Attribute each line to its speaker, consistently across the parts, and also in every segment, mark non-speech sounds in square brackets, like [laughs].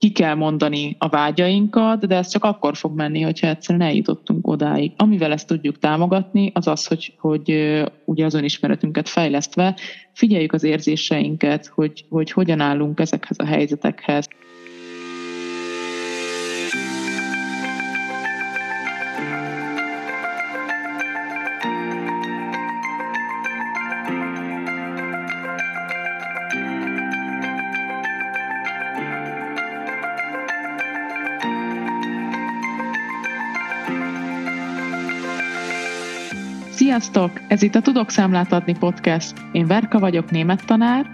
Speaker 1: ki kell mondani a vágyainkat, de ez csak akkor fog menni, hogyha egyszerűen eljutottunk odáig. Amivel ezt tudjuk támogatni, az az, hogy, hogy ugye az önismeretünket fejlesztve figyeljük az érzéseinket, hogy, hogy hogyan állunk ezekhez a helyzetekhez. Sziasztok! Ez itt a Tudok Számlát adni podcast. Én Verka vagyok, német tanár.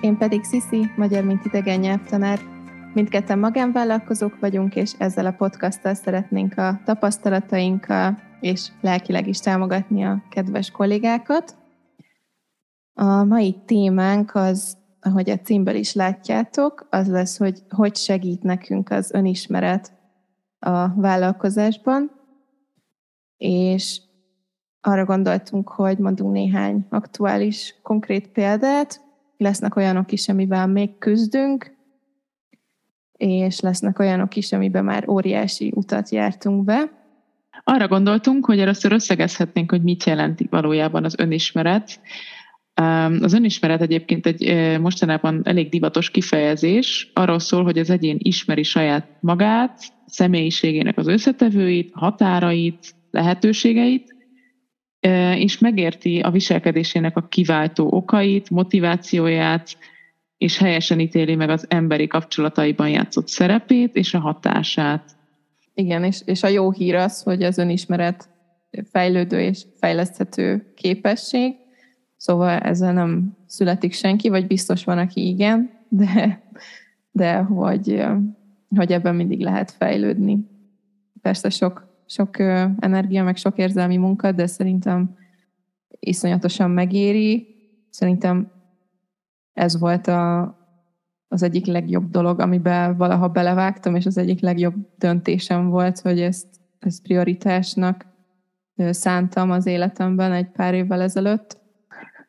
Speaker 2: Én pedig Sziszi, magyar mint idegen nyelvtanár. Mindketten magánvállalkozók vagyunk, és ezzel a podcasttal szeretnénk a tapasztalatainkkal és lelkileg is támogatni a kedves kollégákat. A mai témánk az, ahogy a címből is látjátok, az lesz, hogy hogy segít nekünk az önismeret a vállalkozásban, és arra gondoltunk, hogy mondunk néhány aktuális, konkrét példát. Lesznek olyanok is, amivel még küzdünk, és lesznek olyanok is, amiben már óriási utat jártunk be.
Speaker 1: Arra gondoltunk, hogy először összegezhetnénk, hogy mit jelent valójában az önismeret. Az önismeret egyébként egy mostanában elég divatos kifejezés. Arról szól, hogy az egyén ismeri saját magát, személyiségének az összetevőit, határait, lehetőségeit, és megérti a viselkedésének a kiváltó okait, motivációját, és helyesen ítéli meg az emberi kapcsolataiban játszott szerepét és a hatását.
Speaker 2: Igen, és, és a jó hír az, hogy az önismeret fejlődő és fejleszthető képesség, szóval ezzel nem születik senki, vagy biztos van, aki igen, de, de hogy, hogy ebben mindig lehet fejlődni. Persze sok sok energia, meg sok érzelmi munka, de szerintem iszonyatosan megéri. Szerintem ez volt a, az egyik legjobb dolog, amiben valaha belevágtam, és az egyik legjobb döntésem volt, hogy ezt, ezt prioritásnak szántam az életemben egy pár évvel ezelőtt.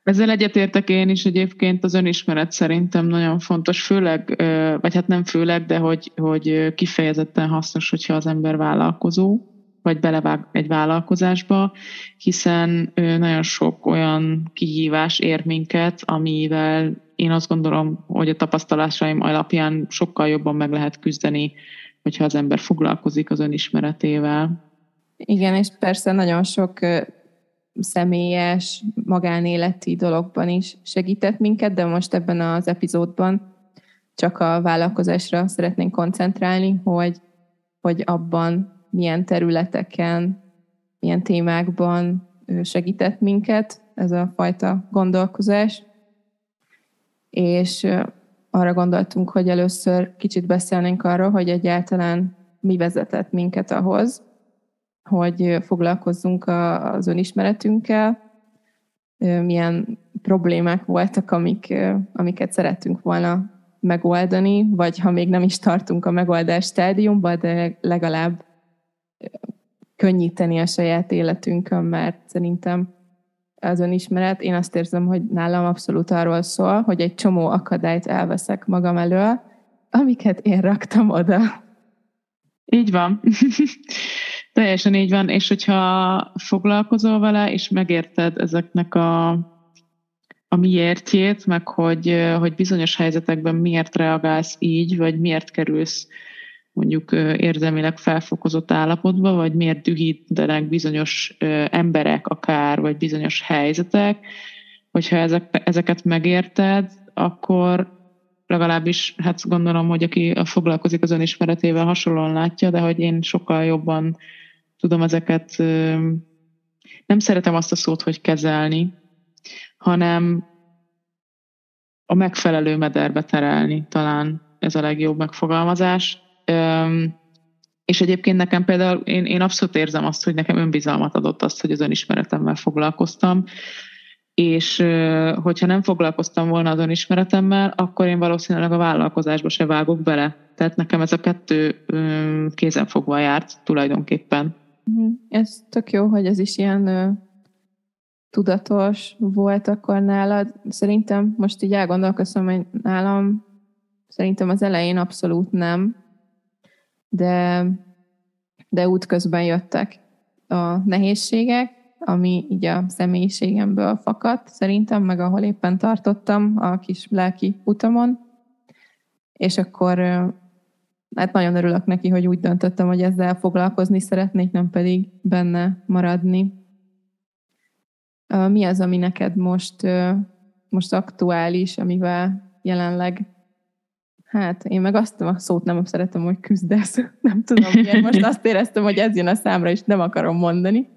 Speaker 1: Ezzel egyetértek én is egyébként az önismeret szerintem nagyon fontos, főleg, vagy hát nem főleg, de hogy, hogy kifejezetten hasznos, hogyha az ember vállalkozó vagy belevág egy vállalkozásba, hiszen nagyon sok olyan kihívás ér minket, amivel én azt gondolom, hogy a tapasztalásaim alapján sokkal jobban meg lehet küzdeni, hogyha az ember foglalkozik az önismeretével.
Speaker 2: Igen, és persze nagyon sok személyes, magánéleti dologban is segített minket, de most ebben az epizódban csak a vállalkozásra szeretnénk koncentrálni, hogy, hogy abban milyen területeken, milyen témákban segített minket ez a fajta gondolkozás. És arra gondoltunk, hogy először kicsit beszélnénk arról, hogy egyáltalán mi vezetett minket ahhoz, hogy foglalkozzunk az önismeretünkkel, milyen problémák voltak, amik, amiket szerettünk volna megoldani, vagy ha még nem is tartunk a megoldás stádiumban, de legalább könnyíteni a saját életünkön, mert szerintem az önismeret, én azt érzem, hogy nálam abszolút arról szól, hogy egy csomó akadályt elveszek magam elől, amiket én raktam oda.
Speaker 1: Így van. [laughs] Teljesen így van, és hogyha foglalkozol vele, és megérted ezeknek a, a miértjét, meg hogy, hogy bizonyos helyzetekben miért reagálsz így, vagy miért kerülsz mondjuk érzelmileg felfokozott állapotba, vagy miért dühítenek bizonyos emberek akár, vagy bizonyos helyzetek, hogyha ezek, ezeket megérted, akkor legalábbis hát gondolom, hogy aki foglalkozik az önismeretével hasonlóan látja, de hogy én sokkal jobban tudom ezeket, nem szeretem azt a szót, hogy kezelni, hanem a megfelelő mederbe terelni talán ez a legjobb megfogalmazás és egyébként nekem például, én, én abszolút érzem azt, hogy nekem önbizalmat adott azt, hogy az önismeretemmel foglalkoztam, és hogyha nem foglalkoztam volna az önismeretemmel, akkor én valószínűleg a vállalkozásba se vágok bele. Tehát nekem ez a kettő kézenfogva járt tulajdonképpen.
Speaker 2: Mhm. Ez tök jó, hogy ez is ilyen tudatos volt akkor nálad. Szerintem most így elgondolkozom, hogy nálam Szerintem az elején abszolút nem, de, de útközben jöttek a nehézségek, ami így a személyiségemből fakadt szerintem, meg ahol éppen tartottam a kis lelki utamon. És akkor hát nagyon örülök neki, hogy úgy döntöttem, hogy ezzel foglalkozni szeretnék, nem pedig benne maradni. Mi az, ami neked most, most aktuális, amivel jelenleg Hát én meg azt a szót nem szeretem, hogy küzdesz. [laughs] Nem tudom, miért most azt éreztem, hogy ez jön a számra, és nem akarom mondani.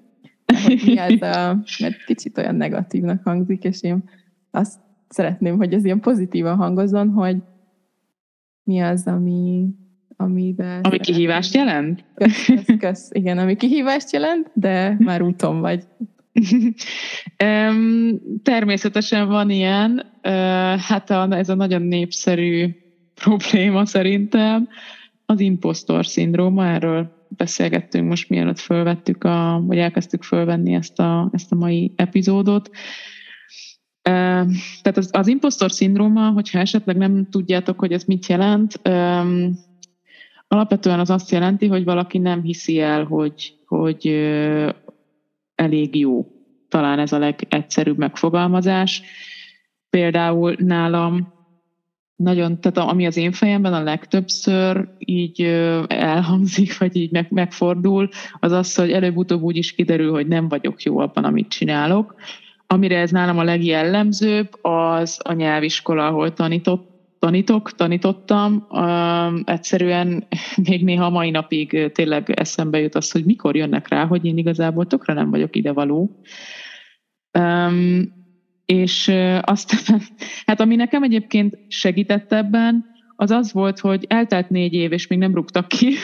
Speaker 2: Hogy mi ez a, mert kicsit olyan negatívnak hangzik, és én azt szeretném, hogy ez ilyen pozitívan hangozzon, hogy mi az, ami, amiben...
Speaker 1: Ami kihívást jelent?
Speaker 2: Kösz, kösz, kösz. Igen, ami kihívást jelent, de már úton vagy. [laughs]
Speaker 1: Természetesen van ilyen. Hát ez a nagyon népszerű probléma szerintem az impostor szindróma, erről beszélgettünk most, mielőtt fölvettük, a, vagy elkezdtük fölvenni ezt a, ezt a mai epizódot. Tehát az, az impostor szindróma, hogyha esetleg nem tudjátok, hogy ez mit jelent, alapvetően az azt jelenti, hogy valaki nem hiszi el, hogy, hogy elég jó. Talán ez a legegyszerűbb megfogalmazás. Például nálam nagyon, tehát ami az én fejemben a legtöbbször így elhangzik, vagy így meg, megfordul, az az, hogy előbb-utóbb úgy is kiderül, hogy nem vagyok jó abban, amit csinálok. Amire ez nálam a legjellemzőbb, az a nyelviskola, ahol tanított, tanítok, tanítottam. Um, egyszerűen még néha mai napig tényleg eszembe jut az, hogy mikor jönnek rá, hogy én igazából tökre nem vagyok idevaló. Um, és aztán, [laughs] hát ami nekem egyébként segített ebben, az az volt, hogy eltelt négy év, és még nem rúgtak ki.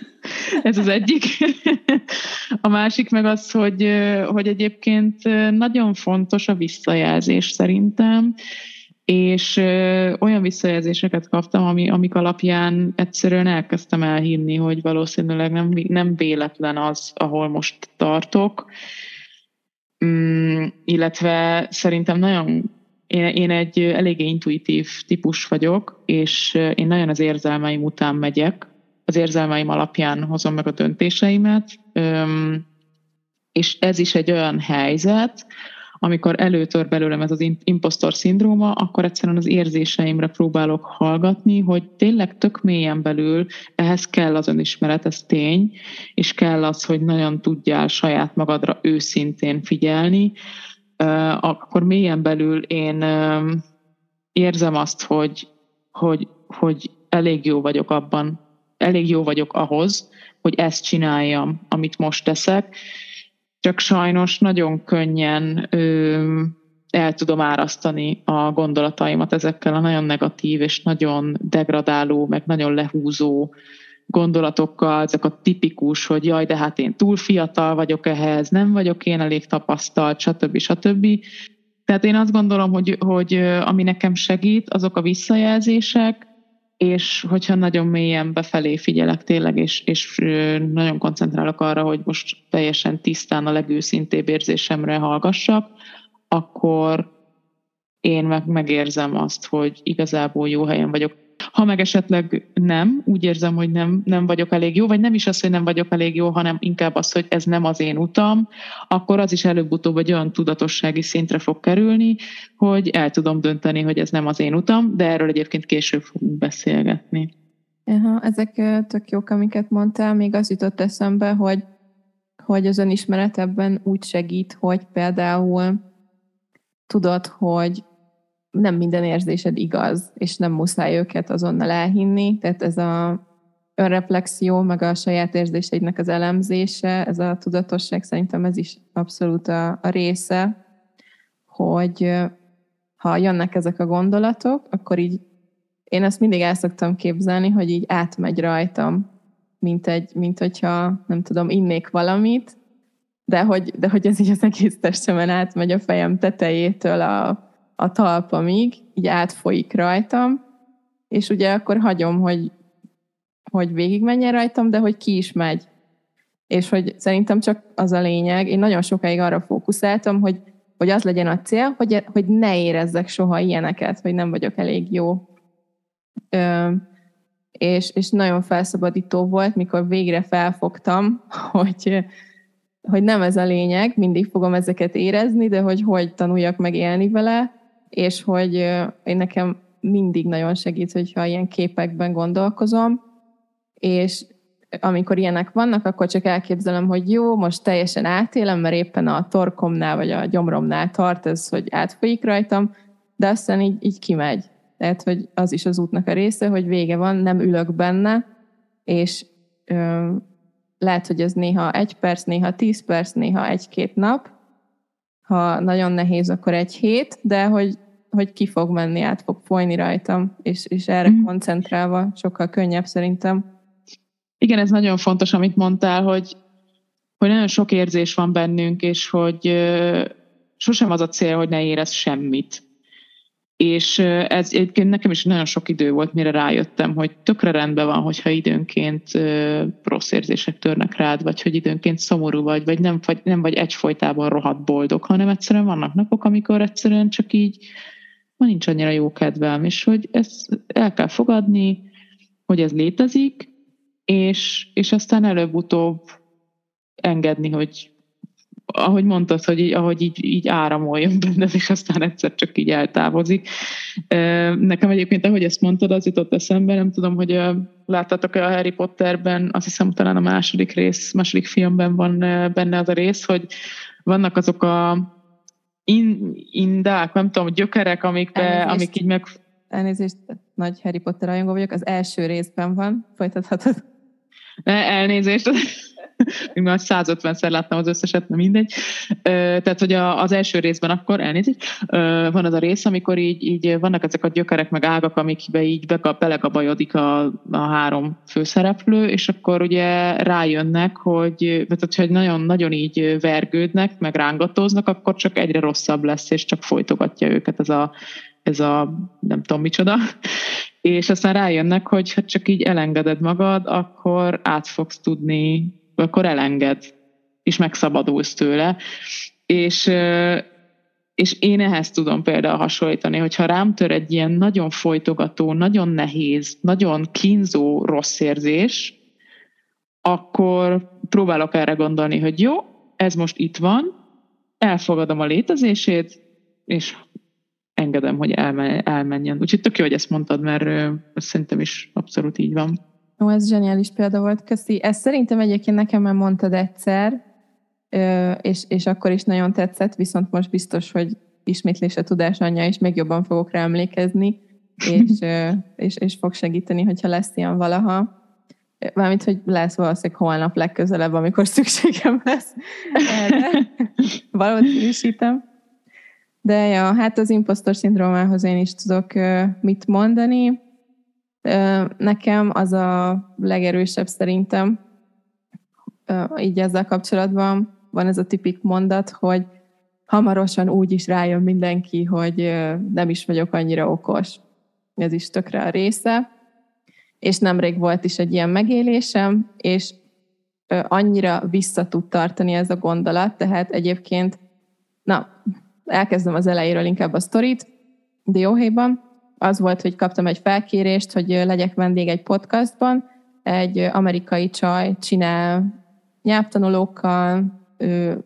Speaker 1: [laughs] Ez az egyik. [laughs] A másik meg az, hogy, hogy egyébként nagyon fontos a visszajelzés szerintem, és olyan visszajelzéseket kaptam, ami, amik alapján egyszerűen elkezdtem elhinni, hogy valószínűleg nem, nem véletlen az, ahol most tartok, Mm, illetve szerintem nagyon én, én egy eléggé intuitív típus vagyok, és én nagyon az érzelmeim után megyek, az érzelmeim alapján hozom meg a döntéseimet, és ez is egy olyan helyzet, amikor előtör belőlem ez az impostor szindróma, akkor egyszerűen az érzéseimre próbálok hallgatni, hogy tényleg tök mélyen belül ehhez kell az önismeret, ez tény, és kell az, hogy nagyon tudjál saját magadra őszintén figyelni, akkor mélyen belül én érzem azt, hogy, hogy, hogy elég jó vagyok abban, elég jó vagyok ahhoz, hogy ezt csináljam, amit most teszek, csak sajnos nagyon könnyen ö, el tudom árasztani a gondolataimat ezekkel a nagyon negatív és nagyon degradáló, meg nagyon lehúzó gondolatokkal, ezek a tipikus, hogy jaj, de hát én túl fiatal vagyok ehhez, nem vagyok én elég tapasztalt, stb. stb. Tehát én azt gondolom, hogy, hogy ami nekem segít, azok a visszajelzések, és hogyha nagyon mélyen befelé figyelek tényleg, és, és nagyon koncentrálok arra, hogy most teljesen tisztán a legőszintébb érzésemre hallgassak, akkor én meg megérzem azt, hogy igazából jó helyen vagyok. Ha meg esetleg nem, úgy érzem, hogy nem, nem vagyok elég jó, vagy nem is az, hogy nem vagyok elég jó, hanem inkább az, hogy ez nem az én utam, akkor az is előbb-utóbb egy olyan tudatossági szintre fog kerülni, hogy el tudom dönteni, hogy ez nem az én utam, de erről egyébként később fogunk beszélgetni.
Speaker 2: Aha, ezek tök jók, amiket mondtál. Még az jutott eszembe, hogy, hogy az önismeret ebben úgy segít, hogy például tudod, hogy nem minden érzésed igaz, és nem muszáj őket azonnal elhinni, tehát ez a önreflexió, meg a saját érzéseidnek az elemzése, ez a tudatosság szerintem ez is abszolút a, a része, hogy ha jönnek ezek a gondolatok, akkor így én ezt mindig el szoktam képzelni, hogy így átmegy rajtam, mint, egy, mint hogyha, nem tudom, innék valamit, de hogy, de hogy ez így az egész testemen átmegy a fejem tetejétől a, a talpamig, így átfolyik rajtam, és ugye akkor hagyom, hogy, hogy végigmenjen rajtam, de hogy ki is megy. És hogy szerintem csak az a lényeg, én nagyon sokáig arra fókuszáltam, hogy, hogy az legyen a cél, hogy, hogy ne érezzek soha ilyeneket, hogy nem vagyok elég jó. és, és nagyon felszabadító volt, mikor végre felfogtam, [laughs] hogy, hogy nem ez a lényeg, mindig fogom ezeket érezni, de hogy hogy tanuljak meg élni vele, és hogy én nekem mindig nagyon segít, hogyha ilyen képekben gondolkozom, és amikor ilyenek vannak, akkor csak elképzelem, hogy jó, most teljesen átélem, mert éppen a torkomnál vagy a gyomromnál tart ez, hogy átfolyik rajtam, de aztán így, így kimegy. Tehát, hogy az is az útnak a része, hogy vége van, nem ülök benne, és ö, lehet, hogy ez néha egy perc, néha tíz perc, néha egy-két nap, ha nagyon nehéz, akkor egy hét, de hogy, hogy ki fog menni, át fog folyni rajtam, és, és erre mm. koncentrálva sokkal könnyebb szerintem.
Speaker 1: Igen, ez nagyon fontos, amit mondtál, hogy, hogy nagyon sok érzés van bennünk, és hogy sosem az a cél, hogy ne érez semmit. És ez egyébként nekem is nagyon sok idő volt, mire rájöttem, hogy tökre rendben van, hogyha időnként rossz érzések törnek rád, vagy hogy időnként szomorú vagy, vagy nem vagy, nem vagy egyfolytában rohadt boldog, hanem egyszerűen vannak napok, amikor egyszerűen csak így ma nincs annyira jó kedvem, és hogy ezt el kell fogadni, hogy ez létezik, és, és aztán előbb-utóbb engedni, hogy ahogy mondtad, hogy így, ahogy így, így áramoljon [laughs] benned, és aztán egyszer csak így eltávozik. Nekem egyébként, ahogy ezt mondtad, az jutott eszembe, nem tudom, hogy láttatok-e a Harry Potterben, azt hiszem talán a második rész, második filmben van benne az a rész, hogy vannak azok a in, indák, nem tudom, gyökerek, amikbe, amik így meg...
Speaker 2: Elnézést, nagy Harry Potter rajongó vagyok, az első részben van, folytathatod.
Speaker 1: Elnézést, még már 150-szer láttam az összeset, nem mindegy. Tehát, hogy az első részben akkor, elnézést, van az a rész, amikor így, így vannak ezek a gyökerek meg ágak, amikbe így belegabajodik a, a három főszereplő, és akkor ugye rájönnek, hogy, tehát, hogy nagyon, nagyon így vergődnek, meg rángatóznak, akkor csak egyre rosszabb lesz, és csak folytogatja őket ez a, ez a nem tudom micsoda, és aztán rájönnek, hogy ha csak így elengeded magad, akkor át fogsz tudni, akkor elenged, és megszabadulsz tőle. És, és én ehhez tudom például hasonlítani, hogyha rám tör egy ilyen nagyon folytogató, nagyon nehéz, nagyon kínzó rossz érzés, akkor próbálok erre gondolni, hogy jó, ez most itt van, elfogadom a létezését, és engedem, hogy elmenjen. Úgyhogy tök jó, hogy ezt mondtad, mert szerintem is abszolút így van.
Speaker 2: Ó, ez zseniális példa volt, köszi. Ezt szerintem egyébként nekem már mondtad egyszer, és, és akkor is nagyon tetszett, viszont most biztos, hogy ismétlés a tudás anyja, és még jobban fogok rá emlékezni, és, [laughs] és, és fog segíteni, hogyha lesz ilyen valaha. Mármint, hogy lesz valószínűleg holnap legközelebb, amikor szükségem lesz erre. [laughs] Valószínűsítem. De ja, hát az impostor szindrómához én is tudok mit mondani. Nekem az a legerősebb szerintem, így ezzel kapcsolatban van ez a tipik mondat, hogy hamarosan úgy is rájön mindenki, hogy nem is vagyok annyira okos. Ez is tökre a része. És nemrég volt is egy ilyen megélésem, és annyira vissza tud tartani ez a gondolat, tehát egyébként, na, elkezdem az elejéről inkább a sztorit, Dióhéjban. Az volt, hogy kaptam egy felkérést, hogy legyek vendég egy podcastban. Egy amerikai csaj csinál nyelvtanulókkal ő,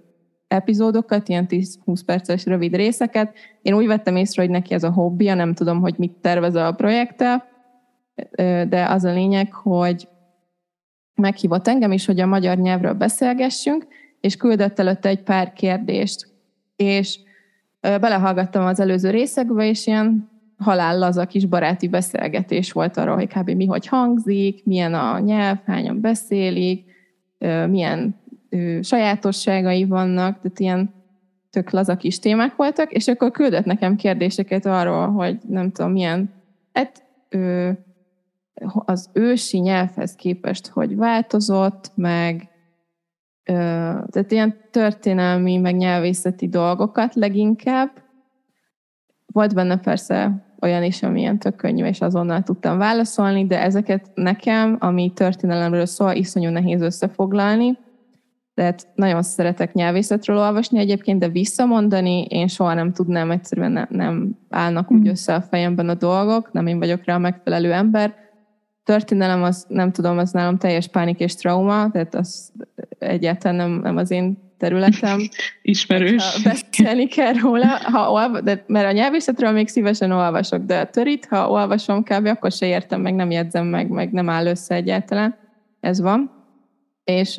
Speaker 2: epizódokat, ilyen 10-20 perces rövid részeket. Én úgy vettem észre, hogy neki ez a hobbija, nem tudom, hogy mit tervez a projekttel, de az a lényeg, hogy meghívott engem is, hogy a magyar nyelvről beszélgessünk, és küldött előtte egy pár kérdést. És belehallgattam az előző részekbe, és ilyen a kis baráti beszélgetés volt arról, hogy kb. mi hogy hangzik, milyen a nyelv, hányan beszélik, milyen sajátosságai vannak, tehát ilyen tök laza kis témák voltak, és akkor küldött nekem kérdéseket arról, hogy nem tudom, milyen hát, az ősi nyelvhez képest hogy változott, meg tehát ilyen történelmi, meg nyelvészeti dolgokat leginkább. Volt benne persze olyan is, ami ilyen tök könnyű, és azonnal tudtam válaszolni, de ezeket nekem, ami történelemről szól, iszonyú nehéz összefoglalni. Tehát nagyon szeretek nyelvészetről olvasni egyébként, de visszamondani én soha nem tudnám, egyszerűen nem, nem állnak úgy mm. össze a fejemben a dolgok, nem én vagyok rá a megfelelő ember. Történelem, az nem tudom, az nálam teljes pánik és trauma, tehát az egyáltalán nem, nem az én területem. [laughs]
Speaker 1: Ismerős.
Speaker 2: beszélni kell róla, ha olva, de, mert a nyelvészetről még szívesen olvasok, de a törit, ha olvasom kb., akkor se értem, meg nem jegyzem meg, meg nem áll össze egyáltalán. Ez van. És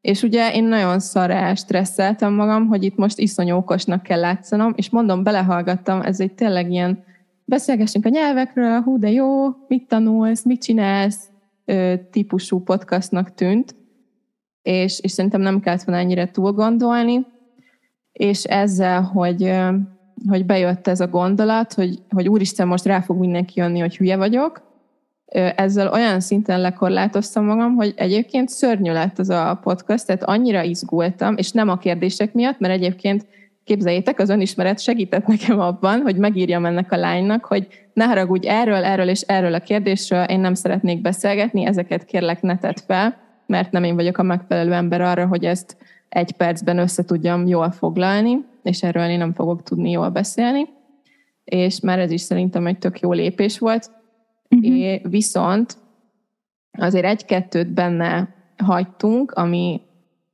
Speaker 2: és ugye én nagyon szará stresszeltem magam, hogy itt most iszonyú okosnak kell látszanom, és mondom, belehallgattam, ez egy tényleg ilyen beszélgessünk a nyelvekről, hú, de jó, mit tanulsz, mit csinálsz, típusú podcastnak tűnt, és, és szerintem nem kellett volna ennyire túl gondolni, és ezzel, hogy, hogy bejött ez a gondolat, hogy, hogy úristen, most rá fog mindenki jönni, hogy hülye vagyok, ezzel olyan szinten lekorlátoztam magam, hogy egyébként szörnyű lett az a podcast, tehát annyira izgultam, és nem a kérdések miatt, mert egyébként képzeljétek, az önismeret segített nekem abban, hogy megírjam ennek a lánynak, hogy ne haragudj erről, erről és erről a kérdésről, én nem szeretnék beszélgetni, ezeket kérlek ne tedd fel, mert nem én vagyok a megfelelő ember arra, hogy ezt egy percben össze tudjam jól foglalni, és erről én nem fogok tudni jól beszélni. És már ez is szerintem egy tök jó lépés volt. Uh-huh. É, viszont azért egy-kettőt benne hagytunk, ami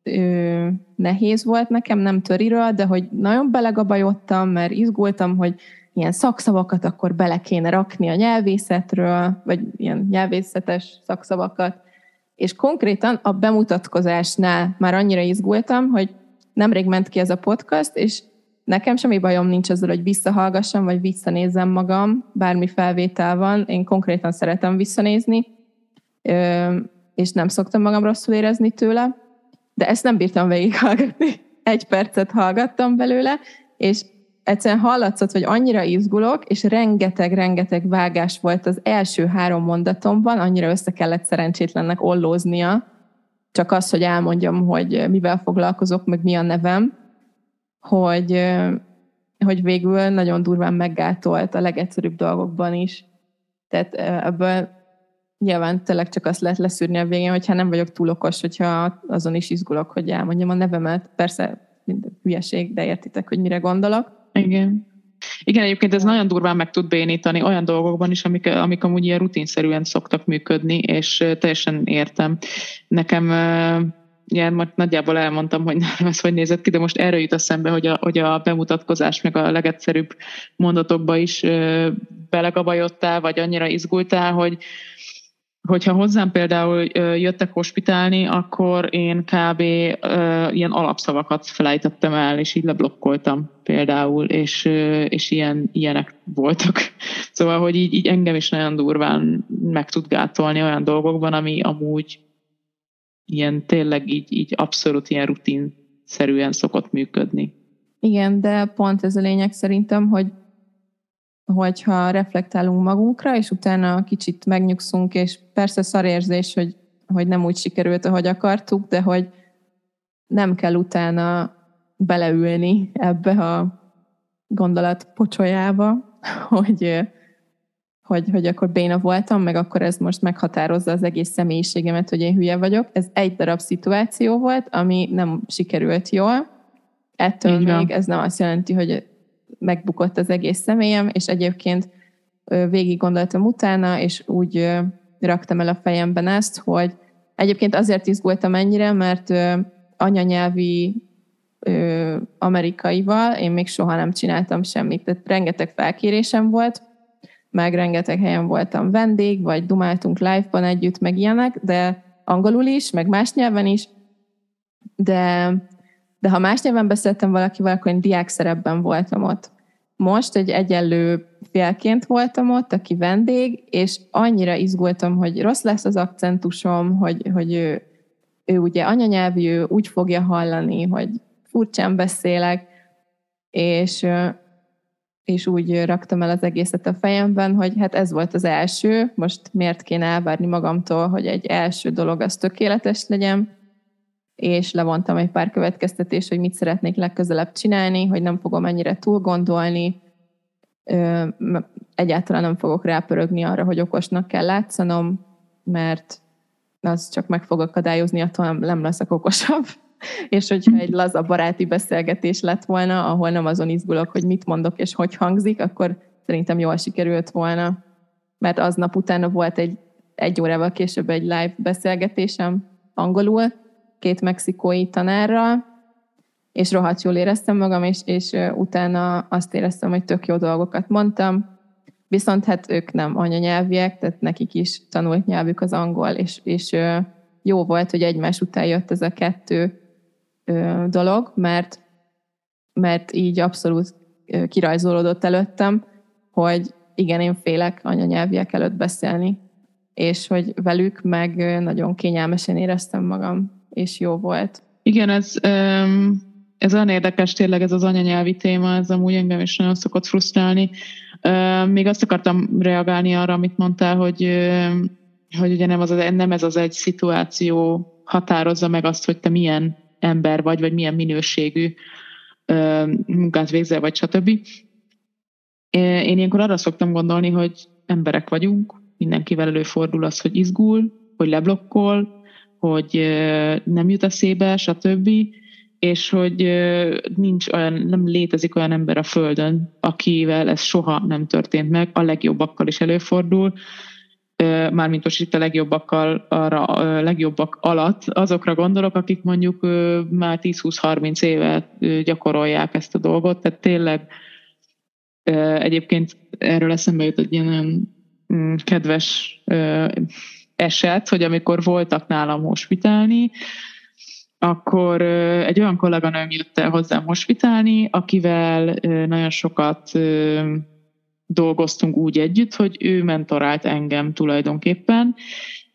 Speaker 2: ö, nehéz volt nekem, nem töriről, de hogy nagyon belegabajodtam, mert izgultam, hogy ilyen szakszavakat akkor bele kéne rakni a nyelvészetről, vagy ilyen nyelvészetes szakszavakat, és konkrétan a bemutatkozásnál már annyira izgultam, hogy nemrég ment ki ez a podcast, és nekem semmi bajom nincs azzal, hogy visszahallgassam, vagy visszanézzem magam, bármi felvétel van, én konkrétan szeretem visszanézni, és nem szoktam magam rosszul érezni tőle, de ezt nem bírtam végighallgatni. Egy percet hallgattam belőle, és egyszerűen hallatszott, hogy annyira izgulok, és rengeteg-rengeteg vágás volt az első három mondatomban, annyira össze kellett szerencsétlennek ollóznia, csak az, hogy elmondjam, hogy mivel foglalkozok, meg mi a nevem, hogy, hogy végül nagyon durván meggátolt a legegyszerűbb dolgokban is. Tehát ebből nyilván tényleg csak azt lehet leszűrni a végén, hogyha nem vagyok túl okos, hogyha azon is izgulok, hogy elmondjam a nevemet. Persze minden hülyeség, de értitek, hogy mire gondolok.
Speaker 1: Igen. Igen, egyébként ez nagyon durván meg tud bénítani olyan dolgokban is, amik, amik amúgy ilyen rutinszerűen szoktak működni, és teljesen értem. Nekem ilyen most nagyjából elmondtam, hogy [laughs] nem ez hogy nézett ki, de most erről jut eszembe, hogy a, hogy a bemutatkozás meg a legegyszerűbb mondatokba is belegabajodtál, vagy annyira izgultál, hogy, hogyha hozzám például jöttek hospitálni, akkor én kb. ilyen alapszavakat felejtettem el, és így leblokkoltam például, és, és ilyen, ilyenek voltak. [laughs] Szóval, hogy így, így engem is nagyon durván meg tud gátolni olyan dolgokban, ami amúgy ilyen tényleg így, így abszolút ilyen rutinszerűen szokott működni.
Speaker 2: Igen, de pont ez a lényeg szerintem, hogy hogyha reflektálunk magunkra, és utána kicsit megnyugszunk, és persze szarérzés, hogy, hogy nem úgy sikerült, ahogy akartuk, de hogy nem kell utána beleülni ebbe a gondolat pocsolyába, [laughs] hogy, hogy, hogy akkor béna voltam, meg akkor ez most meghatározza az egész személyiségemet, hogy én hülye vagyok. Ez egy darab szituáció volt, ami nem sikerült jól. Ettől Igen. még ez nem azt jelenti, hogy megbukott az egész személyem, és egyébként végig gondoltam utána, és úgy raktam el a fejemben ezt, hogy egyébként azért izgultam ennyire, mert anyanyelvi amerikaival én még soha nem csináltam semmit. Tehát rengeteg felkérésem volt, meg rengeteg helyen voltam vendég, vagy dumáltunk live-ban együtt, meg ilyenek, de angolul is, meg más nyelven is, de, de ha más nyelven beszéltem valakivel, akkor én diák szerepben voltam ott. Most egy egyenlő félként voltam ott, aki vendég, és annyira izgultam, hogy rossz lesz az akcentusom, hogy, hogy ő, ő ugye anyanyelvű, ő úgy fogja hallani, hogy furcsán beszélek, és és úgy raktam el az egészet a fejemben, hogy hát ez volt az első, most miért kéne elvárni magamtól, hogy egy első dolog az tökéletes legyen, és levontam egy pár következtetést, hogy mit szeretnék legközelebb csinálni, hogy nem fogom ennyire túl gondolni, egyáltalán nem fogok rápörögni arra, hogy okosnak kell látszanom, mert az csak meg fog akadályozni, attól nem, leszek okosabb. [laughs] és hogyha egy laza baráti beszélgetés lett volna, ahol nem azon izgulok, hogy mit mondok és hogy hangzik, akkor szerintem jól sikerült volna. Mert aznap utána volt egy, egy órával később egy live beszélgetésem angolul, két mexikói tanárral, és rohadt jól éreztem magam, és, és utána azt éreztem, hogy tök jó dolgokat mondtam, viszont hát ők nem anyanyelviek, tehát nekik is tanult nyelvük az angol, és, és jó volt, hogy egymás után jött ez a kettő dolog, mert, mert így abszolút kirajzolódott előttem, hogy igen, én félek anyanyelviek előtt beszélni, és hogy velük meg nagyon kényelmesen éreztem magam, és jó volt.
Speaker 1: Igen, ez, ez olyan érdekes tényleg ez az anyanyelvi téma, ez amúgy engem is nagyon szokott frusztrálni. Még azt akartam reagálni arra, amit mondtál, hogy, hogy ugye nem, az, nem ez az egy szituáció határozza meg azt, hogy te milyen ember vagy, vagy milyen minőségű munkát végzel, vagy stb. Én ilyenkor arra szoktam gondolni, hogy emberek vagyunk, mindenkivel előfordul az, hogy izgul, hogy leblokkol, hogy nem jut eszébe, stb. És hogy nincs olyan, nem létezik olyan ember a Földön, akivel ez soha nem történt meg, a legjobbakkal is előfordul, mármint most itt a legjobbakkal, arra, a legjobbak alatt. Azokra gondolok, akik mondjuk már 10-20-30 éve gyakorolják ezt a dolgot, tehát tényleg egyébként erről eszembe jut egy ilyen mm, kedves eset, hogy amikor voltak nálam hospitálni, akkor egy olyan kolléganőm jött el hozzám hospitálni, akivel nagyon sokat dolgoztunk úgy együtt, hogy ő mentorált engem tulajdonképpen,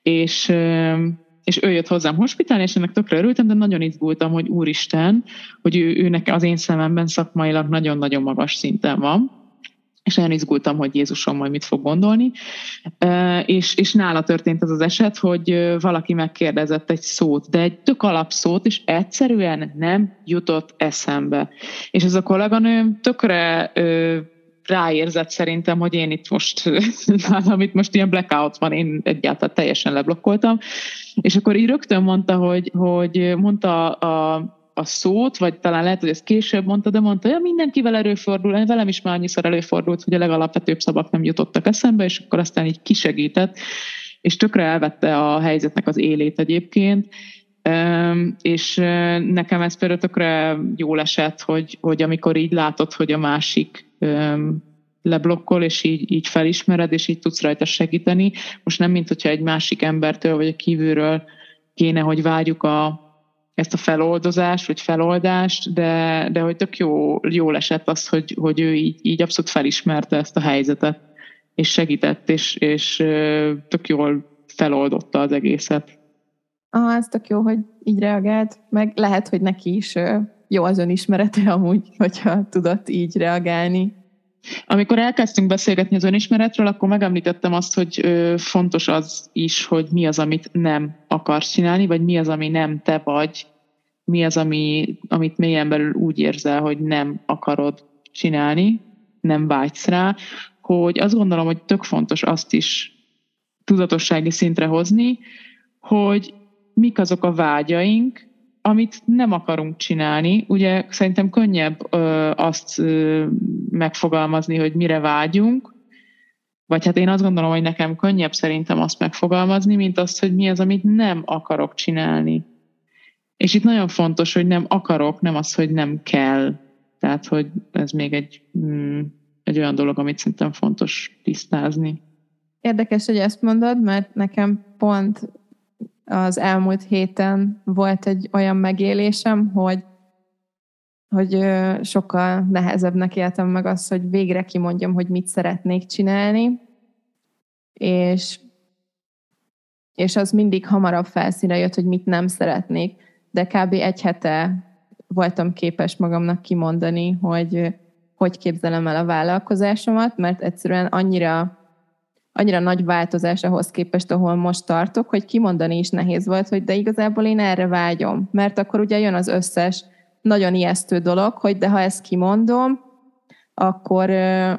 Speaker 1: és, és ő jött hozzám hospitálni, és ennek tökre örültem, de nagyon izgultam, hogy úristen, hogy ő, őnek az én szememben szakmailag nagyon-nagyon magas szinten van és nagyon izgultam, hogy Jézusom majd mit fog gondolni. És, és nála történt az az eset, hogy valaki megkérdezett egy szót, de egy tök alapszót, és egyszerűen nem jutott eszembe. És ez a kolléganőm tökre ráérzett szerintem, hogy én itt most, [laughs] nálam itt most ilyen blackout van, én egyáltalán teljesen leblokkoltam, és akkor így rögtön mondta, hogy, hogy mondta a, a szót, vagy talán lehet, hogy ezt később mondta, de mondta, hogy mindenkivel előfordul, velem is már annyiszor előfordult, hogy a legalapvetőbb szavak nem jutottak eszembe, és akkor aztán így kisegített, és tökre elvette a helyzetnek az élét egyébként, és nekem ez például tökre jól esett, hogy, hogy amikor így látod, hogy a másik leblokkol, és így, így felismered, és így tudsz rajta segíteni. Most nem, mint hogyha egy másik embertől, vagy a kívülről kéne, hogy várjuk a, ezt a feloldozást, vagy feloldást, de, de hogy tök jó, jól esett az, hogy, hogy ő így, így abszolút felismerte ezt a helyzetet, és segített, és, és tök jól feloldotta az egészet.
Speaker 2: Ah, ez tök jó, hogy így reagált, meg lehet, hogy neki is jó az önismerete amúgy, hogyha tudott így reagálni.
Speaker 1: Amikor elkezdtünk beszélgetni az önismeretről, akkor megemlítettem azt, hogy fontos az is, hogy mi az, amit nem akarsz csinálni, vagy mi az, ami nem te vagy, mi az, ami, amit mélyen belül úgy érzel, hogy nem akarod csinálni, nem vágysz rá, hogy azt gondolom, hogy tök fontos azt is tudatossági szintre hozni, hogy mik azok a vágyaink, amit nem akarunk csinálni. Ugye szerintem könnyebb ö, azt ö, megfogalmazni, hogy mire vágyunk, vagy hát én azt gondolom, hogy nekem könnyebb szerintem azt megfogalmazni, mint azt, hogy mi az, amit nem akarok csinálni. És itt nagyon fontos, hogy nem akarok, nem az, hogy nem kell. Tehát, hogy ez még egy, mm, egy olyan dolog, amit szerintem fontos tisztázni.
Speaker 2: Érdekes, hogy ezt mondod, mert nekem pont az elmúlt héten volt egy olyan megélésem, hogy, hogy sokkal nehezebbnek éltem meg azt, hogy végre kimondjam, hogy mit szeretnék csinálni, és, és az mindig hamarabb felszínre jött, hogy mit nem szeretnék, de kb. egy hete voltam képes magamnak kimondani, hogy hogy képzelem el a vállalkozásomat, mert egyszerűen annyira annyira nagy változás ahhoz képest, ahol most tartok, hogy kimondani is nehéz volt, hogy de igazából én erre vágyom. Mert akkor ugye jön az összes nagyon ijesztő dolog, hogy de ha ezt kimondom, akkor,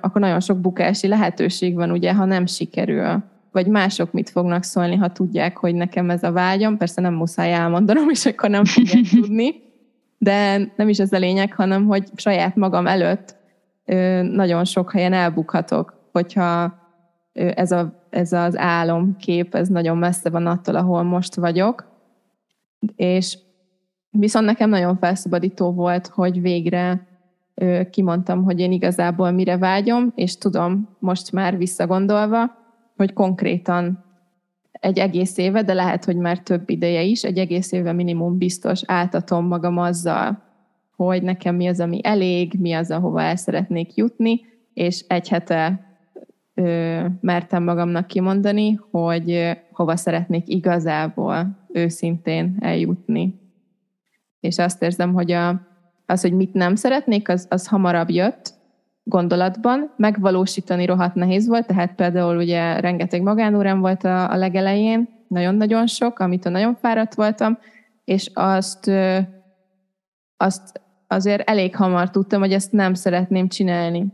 Speaker 2: akkor nagyon sok bukási lehetőség van, ugye, ha nem sikerül. vagy mások mit fognak szólni, ha tudják, hogy nekem ez a vágyam. Persze nem muszáj elmondanom, és akkor nem fogják [laughs] tudni. De nem is ez a lényeg, hanem hogy saját magam előtt nagyon sok helyen elbukhatok, hogyha ez, a, ez az álomkép, ez nagyon messze van attól, ahol most vagyok. És viszont nekem nagyon felszabadító volt, hogy végre kimondtam, hogy én igazából mire vágyom, és tudom most már visszagondolva, hogy konkrétan egy egész éve, de lehet, hogy már több ideje is, egy egész éve minimum biztos áltatom magam azzal, hogy nekem mi az, ami elég, mi az, ahova el szeretnék jutni, és egy hete ö, mertem magamnak kimondani, hogy ö, hova szeretnék igazából őszintén eljutni. És azt érzem, hogy a, az, hogy mit nem szeretnék, az, az hamarabb jött gondolatban. Megvalósítani rohadt nehéz volt, tehát például ugye rengeteg magánórám volt a, a legelején, nagyon-nagyon sok, amitől nagyon fáradt voltam, és azt, azt azért elég hamar tudtam, hogy ezt nem szeretném csinálni.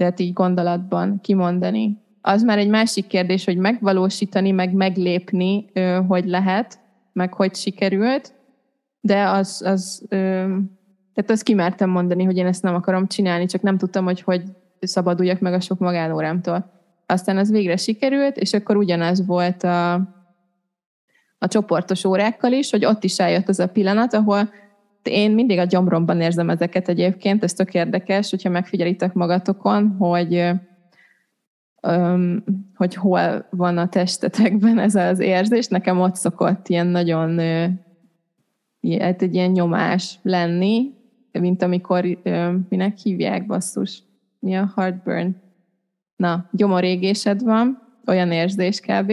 Speaker 2: Tehát így gondolatban kimondani. Az már egy másik kérdés, hogy megvalósítani, meg meglépni, hogy lehet, meg hogy sikerült, de az, az tehát azt kimertem mondani, hogy én ezt nem akarom csinálni, csak nem tudtam, hogy hogy szabaduljak meg a sok magánórámtól. Aztán az végre sikerült, és akkor ugyanaz volt a, a csoportos órákkal is, hogy ott is eljött az a pillanat, ahol én mindig a gyomromban érzem ezeket egyébként, ez tök érdekes, hogyha megfigyelitek magatokon, hogy öm, hogy hol van a testetekben ez az érzés. Nekem ott szokott ilyen nagyon hát egy ilyen nyomás lenni, mint amikor, minek hívják basszus, mi a heartburn? Na, gyomorégésed van, olyan érzés kb.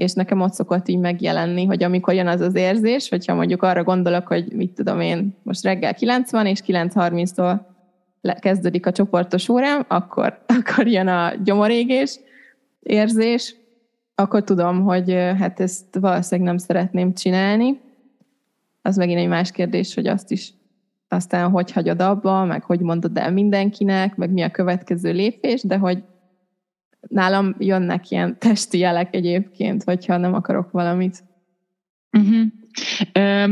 Speaker 2: És nekem ott szokott így megjelenni, hogy amikor jön az az érzés, hogyha mondjuk arra gondolok, hogy mit tudom én, most reggel 90 és 9.30-tól kezdődik a csoportos órám, akkor, [laughs] akkor jön a gyomorégés érzés, akkor tudom, hogy hát ezt valószínűleg nem szeretném csinálni. Az megint egy más kérdés, hogy azt is aztán hogy hagyod abba, meg hogy mondod el mindenkinek, meg mi a következő lépés, de hogy nálam jönnek ilyen [laughs] testi jelek egyébként, hogyha nem akarok valamit.
Speaker 1: Uh-huh.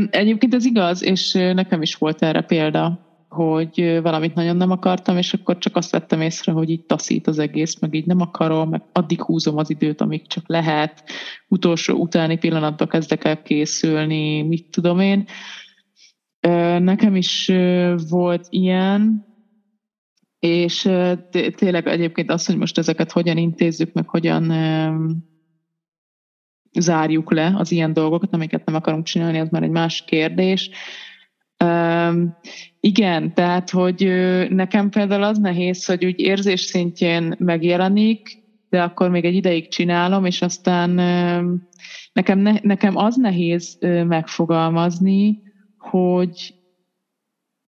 Speaker 1: Egyébként ez igaz, és nekem is volt erre példa, hogy valamit nagyon nem akartam, és akkor csak azt vettem észre, hogy itt taszít az egész, meg így nem akarom, meg addig húzom az időt, amíg csak lehet, utolsó utáni pillanatban kezdek el készülni, mit tudom én. Nekem is volt ilyen, és tényleg egyébként az, hogy most ezeket hogyan intézzük, meg hogyan zárjuk le az ilyen dolgokat, amiket nem akarunk csinálni, az már egy más kérdés. igen, tehát, hogy nekem például az nehéz, hogy úgy érzés szintjén megjelenik, de akkor még egy ideig csinálom, és aztán nekem, ne, nekem az nehéz megfogalmazni, hogy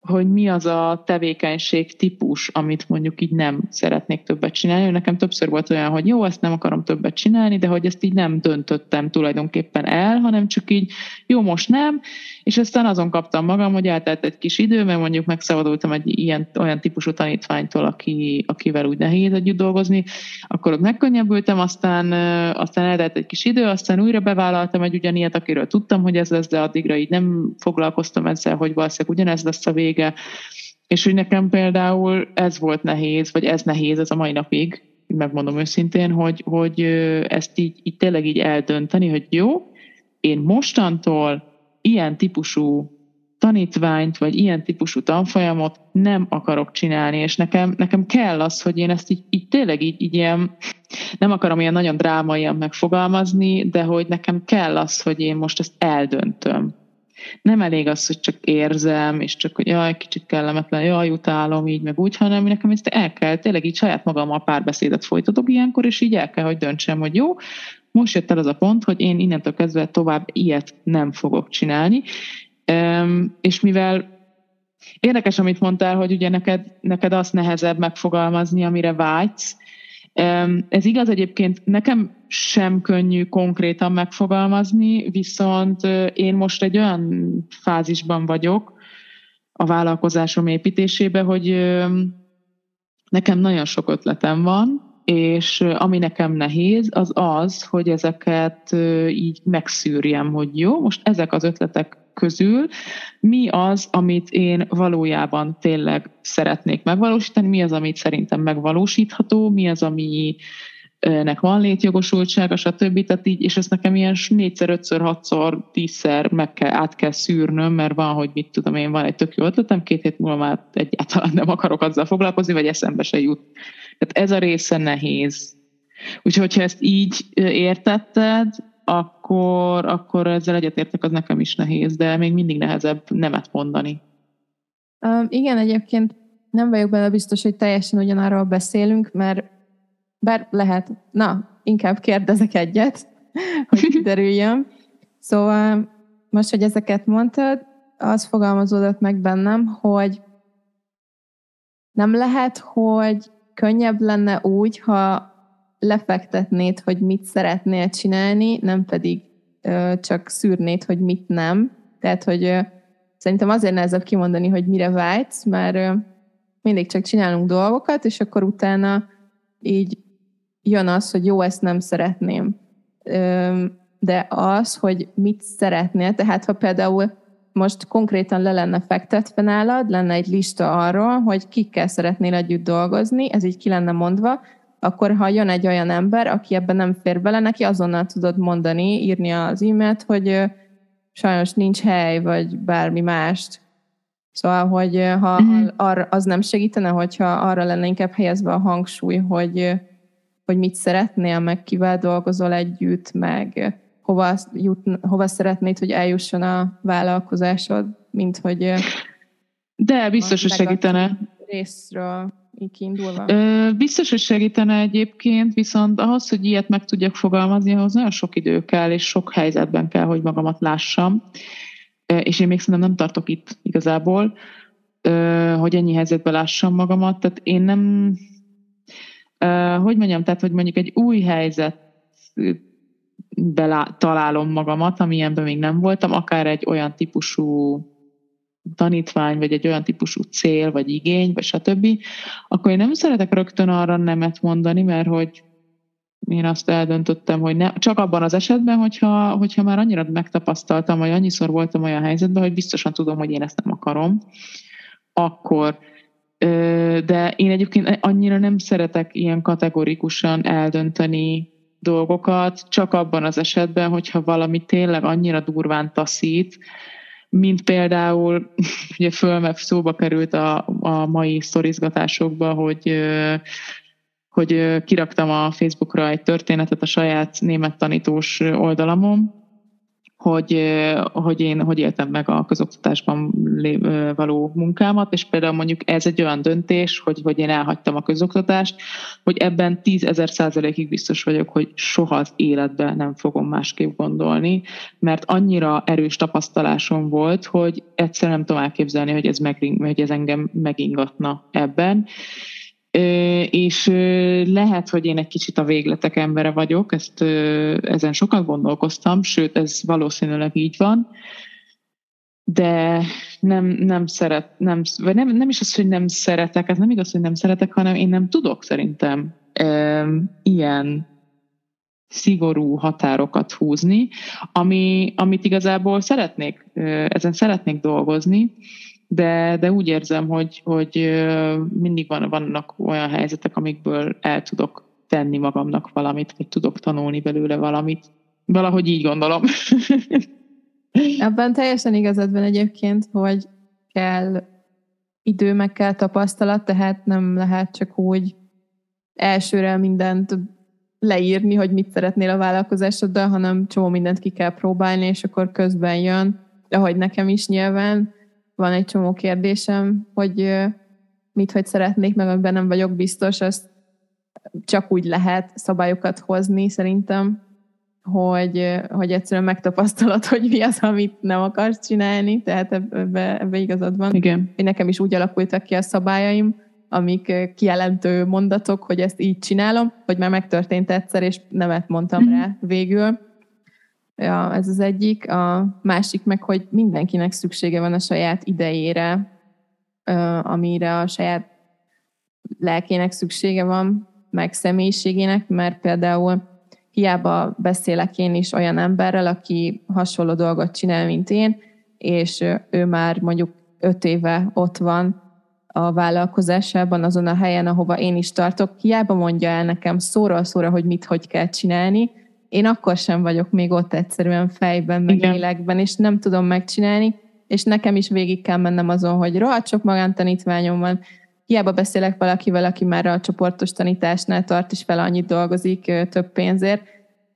Speaker 1: hogy mi az a tevékenység típus, amit mondjuk így nem szeretnék többet csinálni. Nekem többször volt olyan, hogy jó, ezt nem akarom többet csinálni, de hogy ezt így nem döntöttem tulajdonképpen el, hanem csak így jó, most nem, és aztán azon kaptam magam, hogy eltelt egy kis idő, mert mondjuk megszabadultam egy ilyen, olyan típusú tanítványtól, aki, akivel úgy nehéz együtt dolgozni, akkor ott megkönnyebbültem, aztán, aztán eltelt egy kis idő, aztán újra bevállaltam egy ugyanilyet, akiről tudtam, hogy ez lesz, de addigra így nem foglalkoztam ezzel, hogy valószínűleg ugyanez lesz a vége, és hogy nekem például ez volt nehéz, vagy ez nehéz ez a mai napig, megmondom őszintén, hogy, hogy ezt így, így tényleg így eldönteni, hogy jó, én mostantól ilyen típusú tanítványt, vagy ilyen típusú tanfolyamot nem akarok csinálni, és nekem, nekem kell az, hogy én ezt így, így tényleg így, így ilyen, nem akarom ilyen nagyon drámaian megfogalmazni, de hogy nekem kell az, hogy én most ezt eldöntöm. Nem elég az, hogy csak érzem, és csak, hogy jaj, kicsit kellemetlen, jaj, utálom, így, meg úgy, hanem nekem ezt el kell, tényleg így saját magammal párbeszédet folytatok ilyenkor, és így el kell, hogy döntsem, hogy jó, most jött el az a pont, hogy én innentől kezdve tovább ilyet nem fogok csinálni, és mivel érdekes, amit mondtál, hogy ugye neked, neked azt nehezebb megfogalmazni, amire vágysz, ez igaz egyébként, nekem sem könnyű konkrétan megfogalmazni, viszont én most egy olyan fázisban vagyok a vállalkozásom építésébe, hogy nekem nagyon sok ötletem van, és ami nekem nehéz, az az, hogy ezeket így megszűrjem, hogy jó, most ezek az ötletek közül mi az, amit én valójában tényleg szeretnék megvalósítani, mi az, amit szerintem megvalósítható, mi az, ami nek van létjogosultsága, stb. Tehát így, és ezt nekem ilyen négyszer, ötször, hatszor, tízszer meg kell, át kell szűrnöm, mert van, hogy mit tudom én, van egy tök jó ötletem, két hét múlva már egyáltalán nem akarok azzal foglalkozni, vagy eszembe se jut. Tehát ez a része nehéz. Úgyhogy, ha ezt így értetted, akkor, akkor ezzel egyetértek, az nekem is nehéz, de még mindig nehezebb nemet mondani.
Speaker 2: Um, igen, egyébként nem vagyok benne biztos, hogy teljesen ugyanarról beszélünk, mert bár lehet, na, inkább kérdezek egyet, [laughs] hogy kiderüljön. Szóval most, hogy ezeket mondtad, az fogalmazódott meg bennem, hogy nem lehet, hogy könnyebb lenne úgy, ha lefektetnéd, hogy mit szeretnél csinálni, nem pedig ö, csak szűrnéd, hogy mit nem. Tehát, hogy ö, szerintem azért nehezebb kimondani, hogy mire vágysz, mert ö, mindig csak csinálunk dolgokat, és akkor utána így jön az, hogy jó, ezt nem szeretném. Ö, de az, hogy mit szeretnél, tehát ha például most konkrétan le lenne fektetve nálad, lenne egy lista arról, hogy kikkel szeretnél együtt dolgozni, ez így ki lenne mondva, akkor ha jön egy olyan ember, aki ebben nem fér bele, neki azonnal tudod mondani, írni az e-mailt, hogy sajnos nincs hely, vagy bármi mást. Szóval, hogy ha mm-hmm. arra, az nem segítene, hogyha arra lenne inkább helyezve a hangsúly, hogy, hogy mit szeretnél, meg kivel dolgozol együtt, meg hova, jut, hova szeretnéd, hogy eljusson a vállalkozásod, mint hogy...
Speaker 1: De biztos, hogy segítene.
Speaker 2: Részről így kiindulva?
Speaker 1: Biztos, hogy segítene egyébként, viszont ahhoz, hogy ilyet meg tudjak fogalmazni, ahhoz nagyon sok idő kell, és sok helyzetben kell, hogy magamat lássam. És én még szerintem nem tartok itt igazából, hogy ennyi helyzetben lássam magamat. Tehát én nem, hogy mondjam, tehát hogy mondjuk egy új helyzet találom magamat, amilyenben még nem voltam, akár egy olyan típusú tanítvány, vagy egy olyan típusú cél, vagy igény, vagy stb., akkor én nem szeretek rögtön arra nemet mondani, mert hogy én azt eldöntöttem, hogy ne, csak abban az esetben, hogyha, hogyha már annyira megtapasztaltam, vagy annyiszor voltam olyan helyzetben, hogy biztosan tudom, hogy én ezt nem akarom, akkor de én egyébként annyira nem szeretek ilyen kategorikusan eldönteni dolgokat, csak abban az esetben, hogyha valami tényleg annyira durván taszít, mint például, [laughs] ugye föl, szóba került a, a mai sztorizgatásokba, hogy hogy kiraktam a Facebookra egy történetet a saját német tanítós oldalamon, hogy, hogy én hogy éltem meg a közoktatásban való munkámat, és például mondjuk ez egy olyan döntés, hogy, hogy én elhagytam a közoktatást, hogy ebben tízezer százalékig biztos vagyok, hogy soha az életben nem fogom másképp gondolni, mert annyira erős tapasztalásom volt, hogy egyszerűen nem tudom elképzelni, hogy ez, meg, hogy ez engem megingatna ebben, és lehet, hogy én egy kicsit a végletek embere vagyok, ezt ezen sokat gondolkoztam, sőt, ez valószínűleg így van, de nem, nem szeret, nem, vagy nem, nem is az, hogy nem szeretek, ez nem igaz, hogy nem szeretek, hanem én nem tudok szerintem ilyen szigorú határokat húzni, ami, amit igazából szeretnék, ezen szeretnék dolgozni, de, de úgy érzem, hogy, hogy mindig van, vannak olyan helyzetek, amikből el tudok tenni magamnak valamit, vagy tudok tanulni belőle valamit. Valahogy így gondolom. [laughs]
Speaker 2: Ebben teljesen igazad van egyébként, hogy kell idő, meg kell tapasztalat, tehát nem lehet csak úgy elsőre mindent leírni, hogy mit szeretnél a vállalkozásoddal, hanem csomó mindent ki kell próbálni, és akkor közben jön, ahogy nekem is nyilván, van egy csomó kérdésem, hogy mit, hogy szeretnék, meg amiben nem vagyok biztos, azt csak úgy lehet szabályokat hozni szerintem, hogy, hogy egyszerűen megtapasztalod, hogy mi az, amit nem akarsz csinálni, tehát ebbe, ebbe igazad van.
Speaker 1: Igen.
Speaker 2: Én nekem is úgy alakultak ki a szabályaim, amik kijelentő mondatok, hogy ezt így csinálom, hogy már megtörtént egyszer, és nemet mondtam mm-hmm. rá végül. Ja, ez az egyik. A másik meg, hogy mindenkinek szüksége van a saját idejére, amire a saját lelkének szüksége van, meg személyiségének, mert például hiába beszélek én is olyan emberrel, aki hasonló dolgot csinál, mint én, és ő már mondjuk öt éve ott van a vállalkozásában, azon a helyen, ahova én is tartok, hiába mondja el nekem szóról szóra, hogy mit, hogy kell csinálni, én akkor sem vagyok még ott egyszerűen fejben, meg Igen. lélekben, és nem tudom megcsinálni, és nekem is végig kell mennem azon, hogy rohadt sok magántanítványom van, hiába beszélek valakivel, aki már a csoportos tanításnál tart, és fel annyit dolgozik több pénzért,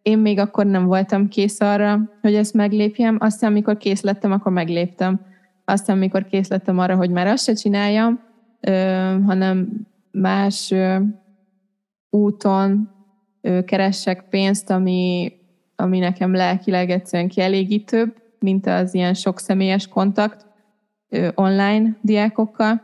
Speaker 2: én még akkor nem voltam kész arra, hogy ezt meglépjem, aztán amikor kész lettem, akkor megléptem. Aztán amikor kész lettem arra, hogy már azt se csináljam, hanem más úton keressek pénzt, ami, ami nekem lelkileg egyszerűen kielégítőbb, mint az ilyen sok személyes kontakt online diákokkal,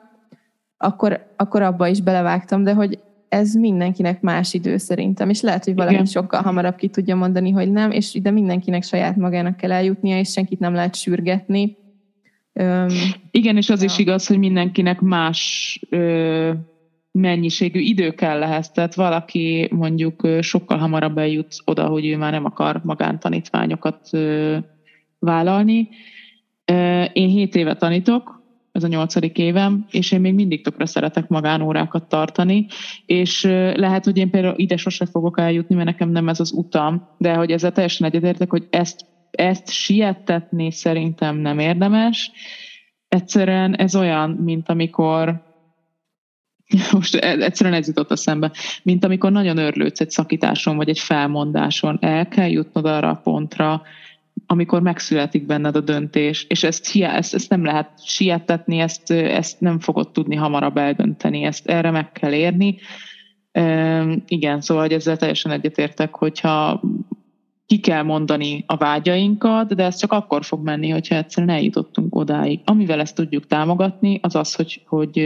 Speaker 2: akkor, akkor abba is belevágtam, de hogy ez mindenkinek más idő szerintem, és lehet, hogy valaki Igen. sokkal hamarabb ki tudja mondani, hogy nem, és ide mindenkinek saját magának kell eljutnia, és senkit nem lehet sürgetni.
Speaker 1: Igen, és az ja. is igaz, hogy mindenkinek más ö, mennyiségű idő kell ehhez. Tehát valaki mondjuk sokkal hamarabb eljut oda, hogy ő már nem akar magántanítványokat vállalni. Én 7 éve tanítok, ez a nyolcadik évem, és én még mindig tökre szeretek magánórákat tartani, és lehet, hogy én például ide sose fogok eljutni, mert nekem nem ez az utam, de hogy ezzel teljesen egyetértek, hogy ezt, ezt siettetni szerintem nem érdemes. Egyszerűen ez olyan, mint amikor [laughs] most e, egyszerűen ez jutott a szembe, mint amikor nagyon örlődsz egy szakításon, vagy egy felmondáson, el kell jutnod arra a pontra, amikor megszületik benned a döntés, és ezt, ezt, ezt nem lehet sietetni, ezt, ezt nem fogod tudni hamarabb eldönteni, ezt erre meg kell érni. igen, szóval hogy ezzel teljesen egyetértek, hogyha ki kell mondani a vágyainkat, de ez csak akkor fog menni, hogyha egyszerűen eljutottunk odáig. Amivel ezt tudjuk támogatni, az az, hogy, hogy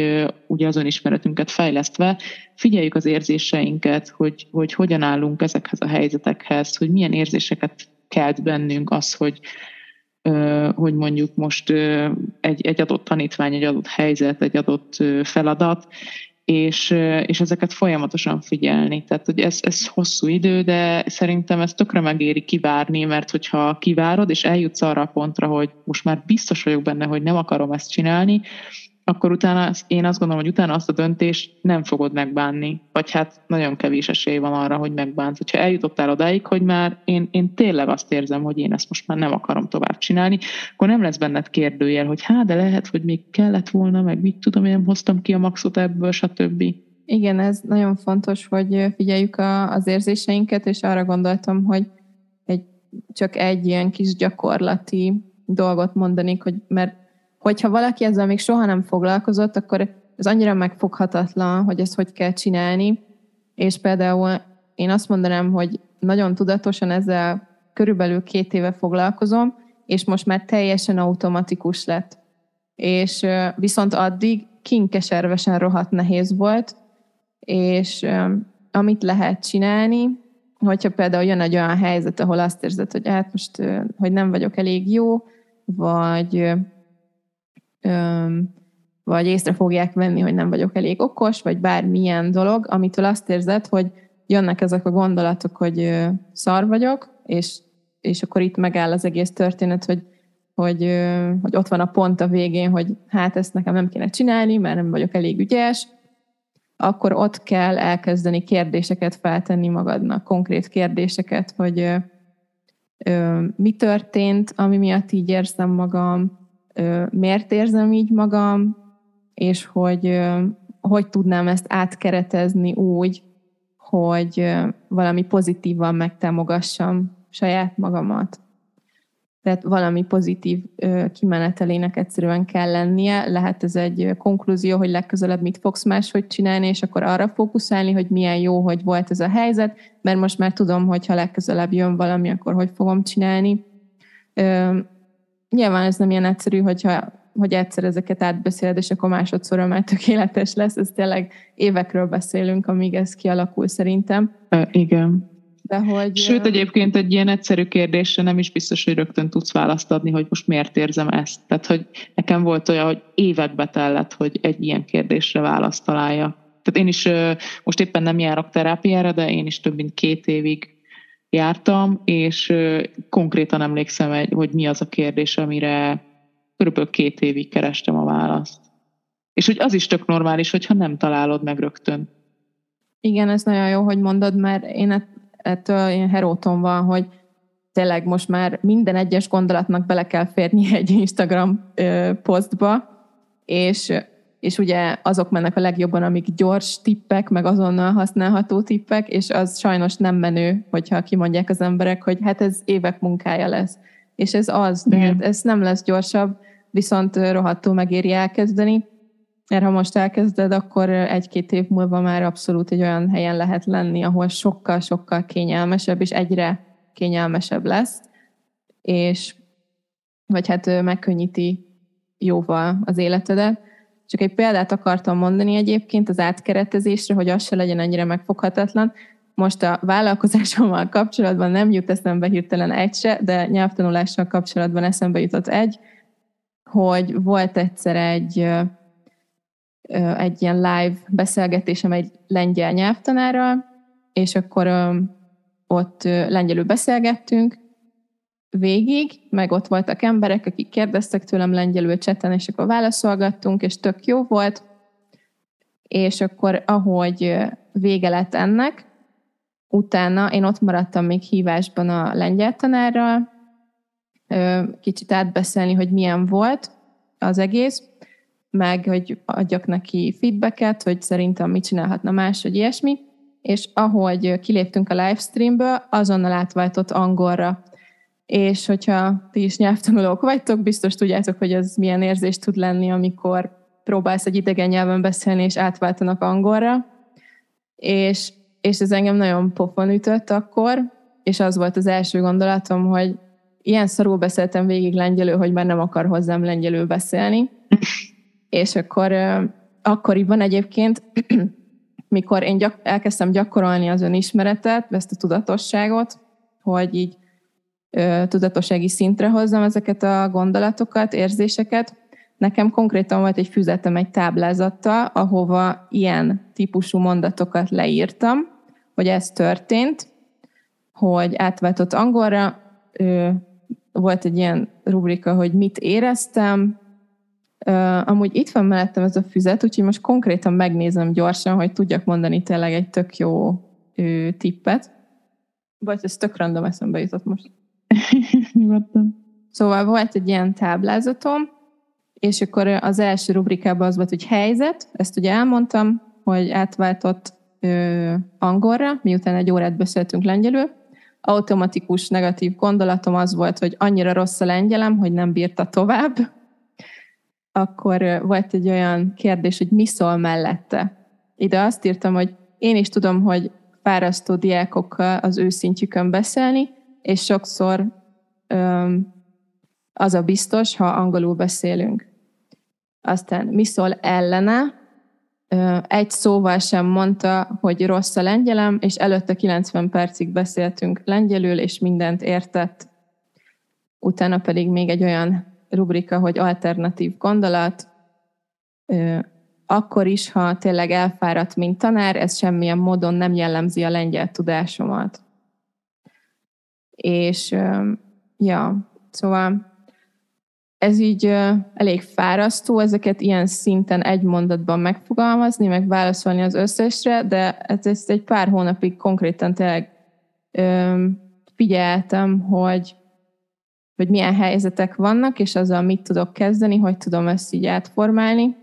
Speaker 1: ugye az önismeretünket fejlesztve figyeljük az érzéseinket, hogy, hogy hogyan állunk ezekhez a helyzetekhez, hogy milyen érzéseket kelt bennünk az, hogy, hogy mondjuk most egy, egy adott tanítvány, egy adott helyzet, egy adott feladat, és, és ezeket folyamatosan figyelni. Tehát, hogy ez, ez hosszú idő, de szerintem ez tökre megéri kivárni, mert hogyha kivárod, és eljutsz arra a pontra, hogy most már biztos vagyok benne, hogy nem akarom ezt csinálni, akkor utána én azt gondolom, hogy utána azt a döntést nem fogod megbánni, vagy hát nagyon kevés esély van arra, hogy megbánsz. Ha eljutottál odáig, hogy már én, én tényleg azt érzem, hogy én ezt most már nem akarom tovább csinálni, akkor nem lesz benned kérdőjel, hogy hát, de lehet, hogy még kellett volna, meg mit tudom, én nem hoztam ki a maxot ebből, stb.
Speaker 2: Igen, ez nagyon fontos, hogy figyeljük a, az érzéseinket, és arra gondoltam, hogy egy, csak egy ilyen kis gyakorlati dolgot mondanék, hogy mert hogyha valaki ezzel még soha nem foglalkozott, akkor ez annyira megfoghatatlan, hogy ezt hogy kell csinálni, és például én azt mondanám, hogy nagyon tudatosan ezzel körülbelül két éve foglalkozom, és most már teljesen automatikus lett. És viszont addig kinkeservesen rohadt nehéz volt, és amit lehet csinálni, hogyha például jön egy olyan helyzet, ahol azt érzed, hogy hát most, hogy nem vagyok elég jó, vagy vagy észre fogják venni, hogy nem vagyok elég okos, vagy bármilyen dolog, amitől azt érzed, hogy jönnek ezek a gondolatok, hogy szar vagyok, és, és akkor itt megáll az egész történet, hogy, hogy, hogy ott van a pont a végén, hogy hát ezt nekem nem kéne csinálni, mert nem vagyok elég ügyes, akkor ott kell elkezdeni kérdéseket feltenni magadnak, konkrét kérdéseket, hogy mi történt, ami miatt így érzem magam, miért érzem így magam, és hogy hogy tudnám ezt átkeretezni úgy, hogy valami pozitívan megtámogassam saját magamat. Tehát valami pozitív kimenetelének egyszerűen kell lennie. Lehet ez egy konklúzió, hogy legközelebb mit fogsz máshogy csinálni, és akkor arra fókuszálni, hogy milyen jó, hogy volt ez a helyzet, mert most már tudom, hogy ha legközelebb jön valami, akkor hogy fogom csinálni nyilván ez nem ilyen egyszerű, hogyha, hogy egyszer ezeket átbeszéled, és akkor másodszorra már tökéletes lesz. Ez tényleg évekről beszélünk, amíg ez kialakul szerintem.
Speaker 1: E, igen. De hogy, Sőt, egyébként egy ilyen egyszerű kérdésre nem is biztos, hogy rögtön tudsz választ adni, hogy most miért érzem ezt. Tehát, hogy nekem volt olyan, hogy évekbe tellett, hogy egy ilyen kérdésre választ találja. Tehát én is most éppen nem járok terápiára, de én is több mint két évig jártam, és konkrétan emlékszem, hogy mi az a kérdés, amire körülbelül két évig kerestem a választ. És hogy az is tök normális, hogyha nem találod meg rögtön.
Speaker 2: Igen, ez nagyon jó, hogy mondod, mert én ettől ilyen heróton van, hogy tényleg most már minden egyes gondolatnak bele kell férni egy Instagram posztba, és, és ugye azok mennek a legjobban, amik gyors tippek, meg azonnal használható tippek, és az sajnos nem menő, hogyha kimondják az emberek, hogy hát ez évek munkája lesz. És ez az, de hát ez nem lesz gyorsabb, viszont rohadtul megéri elkezdeni, mert ha most elkezded, akkor egy-két év múlva már abszolút egy olyan helyen lehet lenni, ahol sokkal-sokkal kényelmesebb, és egyre kényelmesebb lesz, és vagy hát megkönnyíti jóval az életedet. Csak egy példát akartam mondani egyébként az átkeretezésre, hogy az se legyen ennyire megfoghatatlan. Most a vállalkozásommal kapcsolatban nem jut eszembe hirtelen egy se, de nyelvtanulással kapcsolatban eszembe jutott egy, hogy volt egyszer egy, egy ilyen live beszélgetésem egy lengyel nyelvtanárral, és akkor ott lengyelül beszélgettünk végig, meg ott voltak emberek, akik kérdeztek tőlem lengyelül cseten, és akkor válaszolgattunk, és tök jó volt. És akkor, ahogy vége lett ennek, utána én ott maradtam még hívásban a lengyel tanárral, kicsit átbeszélni, hogy milyen volt az egész, meg hogy adjak neki feedbacket, hogy szerintem mit csinálhatna más, hogy ilyesmi és ahogy kiléptünk a livestreamből, azonnal átváltott angolra. És hogyha ti is nyelvtanulók vagytok, biztos tudjátok, hogy ez milyen érzés tud lenni, amikor próbálsz egy idegen nyelven beszélni, és átváltanak angolra. És, és ez engem nagyon pofon ütött akkor, és az volt az első gondolatom, hogy ilyen szarul beszéltem végig lengyelő, hogy már nem akar hozzám lengyelő beszélni. és akkor akkoriban egyébként [clears throat] mikor én gyak, elkezdtem gyakorolni az önismeretet, ezt a tudatosságot, hogy így tudatossági szintre hozzam ezeket a gondolatokat, érzéseket, nekem konkrétan volt egy füzetem egy táblázattal, ahova ilyen típusú mondatokat leírtam, hogy ez történt, hogy átváltott angolra, volt egy ilyen rubrika, hogy mit éreztem, Uh, amúgy itt van mellettem ez a füzet, úgyhogy most konkrétan megnézem gyorsan, hogy tudjak mondani tényleg egy tök jó uh, tippet. Vagy ez tök random eszembe jutott most.
Speaker 1: Nyugodtan.
Speaker 2: Szóval volt egy ilyen táblázatom, és akkor az első rubrikában az volt, hogy helyzet, ezt ugye elmondtam, hogy átváltott ö, angolra, miután egy órát beszéltünk lengyelül. Automatikus negatív gondolatom az volt, hogy annyira rossz a lengyelem, hogy nem bírta tovább akkor volt egy olyan kérdés, hogy mi szól mellette. Ide azt írtam, hogy én is tudom, hogy fárasztó diákokkal az ő szintjükön beszélni, és sokszor az a biztos, ha angolul beszélünk. Aztán mi szól ellene, egy szóval sem mondta, hogy rossz a lengyelem, és előtte 90 percig beszéltünk lengyelül, és mindent értett. Utána pedig még egy olyan rubrika, hogy alternatív gondolat, akkor is, ha tényleg elfáradt, mint tanár, ez semmilyen módon nem jellemzi a lengyel tudásomat. És ja, szóval ez így elég fárasztó, ezeket ilyen szinten egy mondatban megfogalmazni, meg válaszolni az összesre, de ezt egy pár hónapig konkrétan tényleg figyeltem, hogy hogy milyen helyzetek vannak, és azzal mit tudok kezdeni, hogy tudom ezt így átformálni.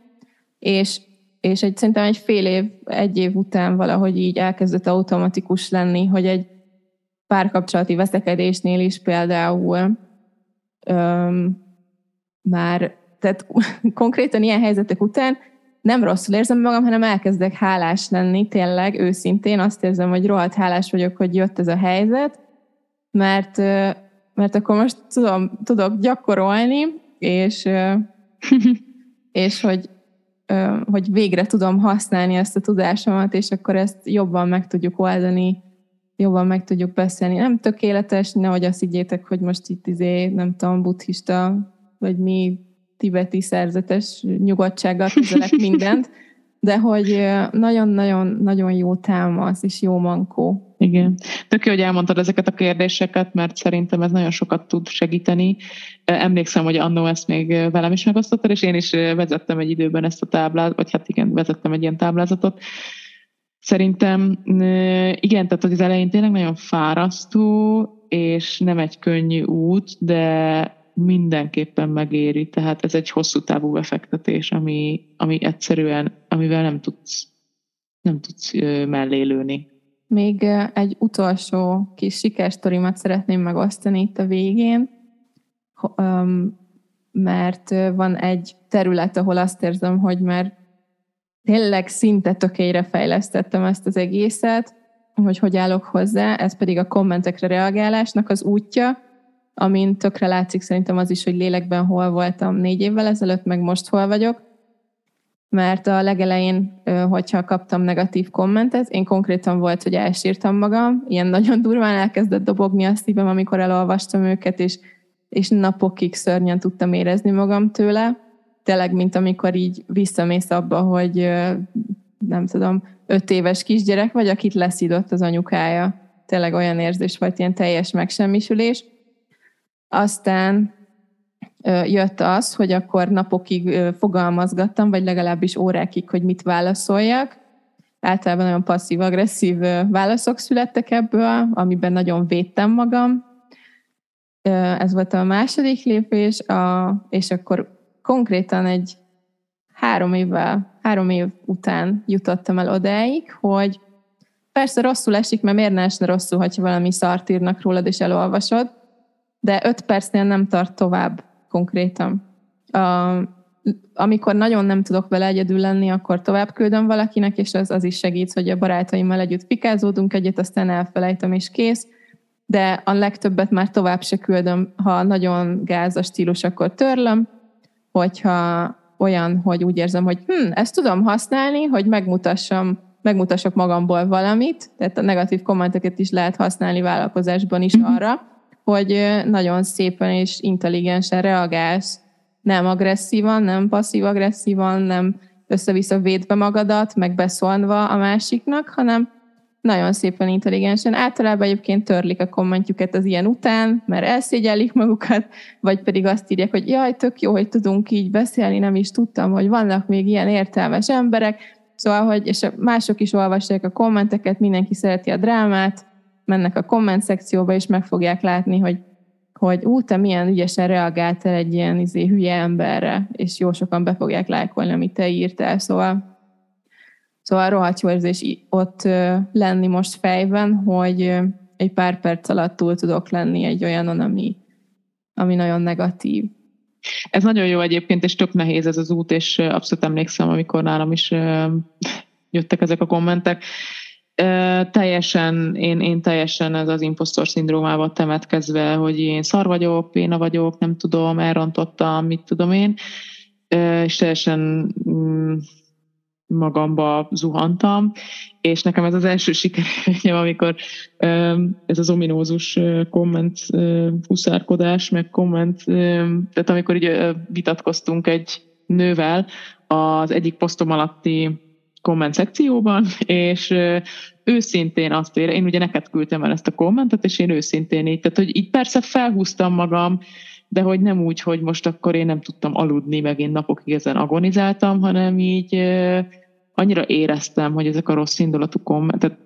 Speaker 2: És, és egy, szerintem egy fél év, egy év után valahogy így elkezdett automatikus lenni, hogy egy párkapcsolati veszekedésnél is például öm, már, tehát [laughs] konkrétan ilyen helyzetek után nem rosszul érzem magam, hanem elkezdek hálás lenni, tényleg, őszintén azt érzem, hogy rohadt hálás vagyok, hogy jött ez a helyzet, mert mert akkor most tudom, tudok gyakorolni, és, [laughs] és hogy, hogy végre tudom használni ezt a tudásomat, és akkor ezt jobban meg tudjuk oldani, jobban meg tudjuk beszélni. Nem tökéletes, nehogy azt higgyétek, hogy most itt izé, nem tudom, buddhista, vagy mi tibeti szerzetes nyugodtsággal kezelek [laughs] mindent, de hogy nagyon-nagyon-nagyon jó támasz és jó mankó.
Speaker 1: Igen. Tök jó, hogy elmondtad ezeket a kérdéseket, mert szerintem ez nagyon sokat tud segíteni. Emlékszem, hogy annó ezt még velem is megosztottad, és én is vezettem egy időben ezt a táblázatot, vagy hát igen, vezettem egy ilyen táblázatot. Szerintem igen, tehát az elején tényleg nagyon fárasztó, és nem egy könnyű út, de mindenképpen megéri. Tehát ez egy hosszú távú befektetés, ami, ami egyszerűen, amivel nem tudsz, nem tudsz mellélőni.
Speaker 2: Még egy utolsó kis sikersztorimat szeretném megosztani itt a végén, mert van egy terület, ahol azt érzem, hogy már tényleg szinte tökére fejlesztettem ezt az egészet, hogy hogy állok hozzá, ez pedig a kommentekre reagálásnak az útja, amin tökre látszik szerintem az is, hogy lélekben hol voltam négy évvel ezelőtt, meg most hol vagyok, mert a legelején, hogyha kaptam negatív kommentet, én konkrétan volt, hogy elsírtam magam, ilyen nagyon durván elkezdett dobogni a szívem, amikor elolvastam őket, és, és napokig szörnyen tudtam érezni magam tőle. Tényleg, mint amikor így visszamész abba, hogy nem tudom, öt éves kisgyerek vagy, akit leszidott az anyukája. Tényleg olyan érzés volt, ilyen teljes megsemmisülés. Aztán jött az, hogy akkor napokig fogalmazgattam, vagy legalábbis órákig, hogy mit válaszoljak. Általában nagyon passzív-agresszív válaszok születtek ebből, amiben nagyon védtem magam. Ez volt a második lépés, a, és akkor konkrétan egy három évvel, három év után jutottam el odáig, hogy persze rosszul esik, mert miért ne esne rosszul, hogyha valami szart írnak rólad és elolvasod, de öt percnél nem tart tovább konkrétan. A, amikor nagyon nem tudok vele egyedül lenni, akkor tovább küldöm valakinek, és az, az is segít, hogy a barátaimmal együtt fikázódunk egyet, aztán elfelejtem, és kész. De a legtöbbet már tovább se küldöm, ha nagyon gáz a stílus, akkor törlöm, hogyha olyan, hogy úgy érzem, hogy hm, ezt tudom használni, hogy megmutassam, megmutassak magamból valamit, tehát a negatív kommenteket is lehet használni vállalkozásban is mm-hmm. arra, hogy nagyon szépen és intelligensen reagálsz, nem agresszívan, nem passzív-agresszívan, nem össze-vissza védve magadat, meg beszólva a másiknak, hanem nagyon szépen intelligensen. Általában egyébként törlik a kommentjüket az ilyen után, mert elszégyellik magukat, vagy pedig azt írják, hogy jaj, tök jó, hogy tudunk így beszélni, nem is tudtam, hogy vannak még ilyen értelmes emberek. Szóval, hogy és mások is olvassák a kommenteket, mindenki szereti a drámát, mennek a komment szekcióba, és meg fogják látni, hogy, hogy ú, te milyen ügyesen reagáltál egy ilyen izé, hülye emberre, és jó sokan be fogják lájkolni, amit te írtál, szóval Szóval rohadt jó érzés ott lenni most fejben, hogy egy pár perc alatt túl tudok lenni egy olyanon, ami, ami nagyon negatív.
Speaker 1: Ez nagyon jó egyébként, és tök nehéz ez az út, és abszolút emlékszem, amikor nálam is jöttek ezek a kommentek, teljesen, én, én teljesen ez az impostor szindrómával temetkezve, hogy én szar vagyok, péna vagyok, nem tudom, elrontottam, mit tudom én, és teljesen mm, magamba zuhantam, és nekem ez az első sikerélményem, amikor ez az ominózus komment huszárkodás, meg komment, tehát amikor így vitatkoztunk egy nővel az egyik posztom alatti komment szekcióban, és őszintén azt ér, én ugye neked küldtem el ezt a kommentet, és én őszintén így, tehát hogy így persze felhúztam magam, de hogy nem úgy, hogy most akkor én nem tudtam aludni, meg én napokig ezen agonizáltam, hanem így annyira éreztem, hogy ezek a rossz indulatú kommentek,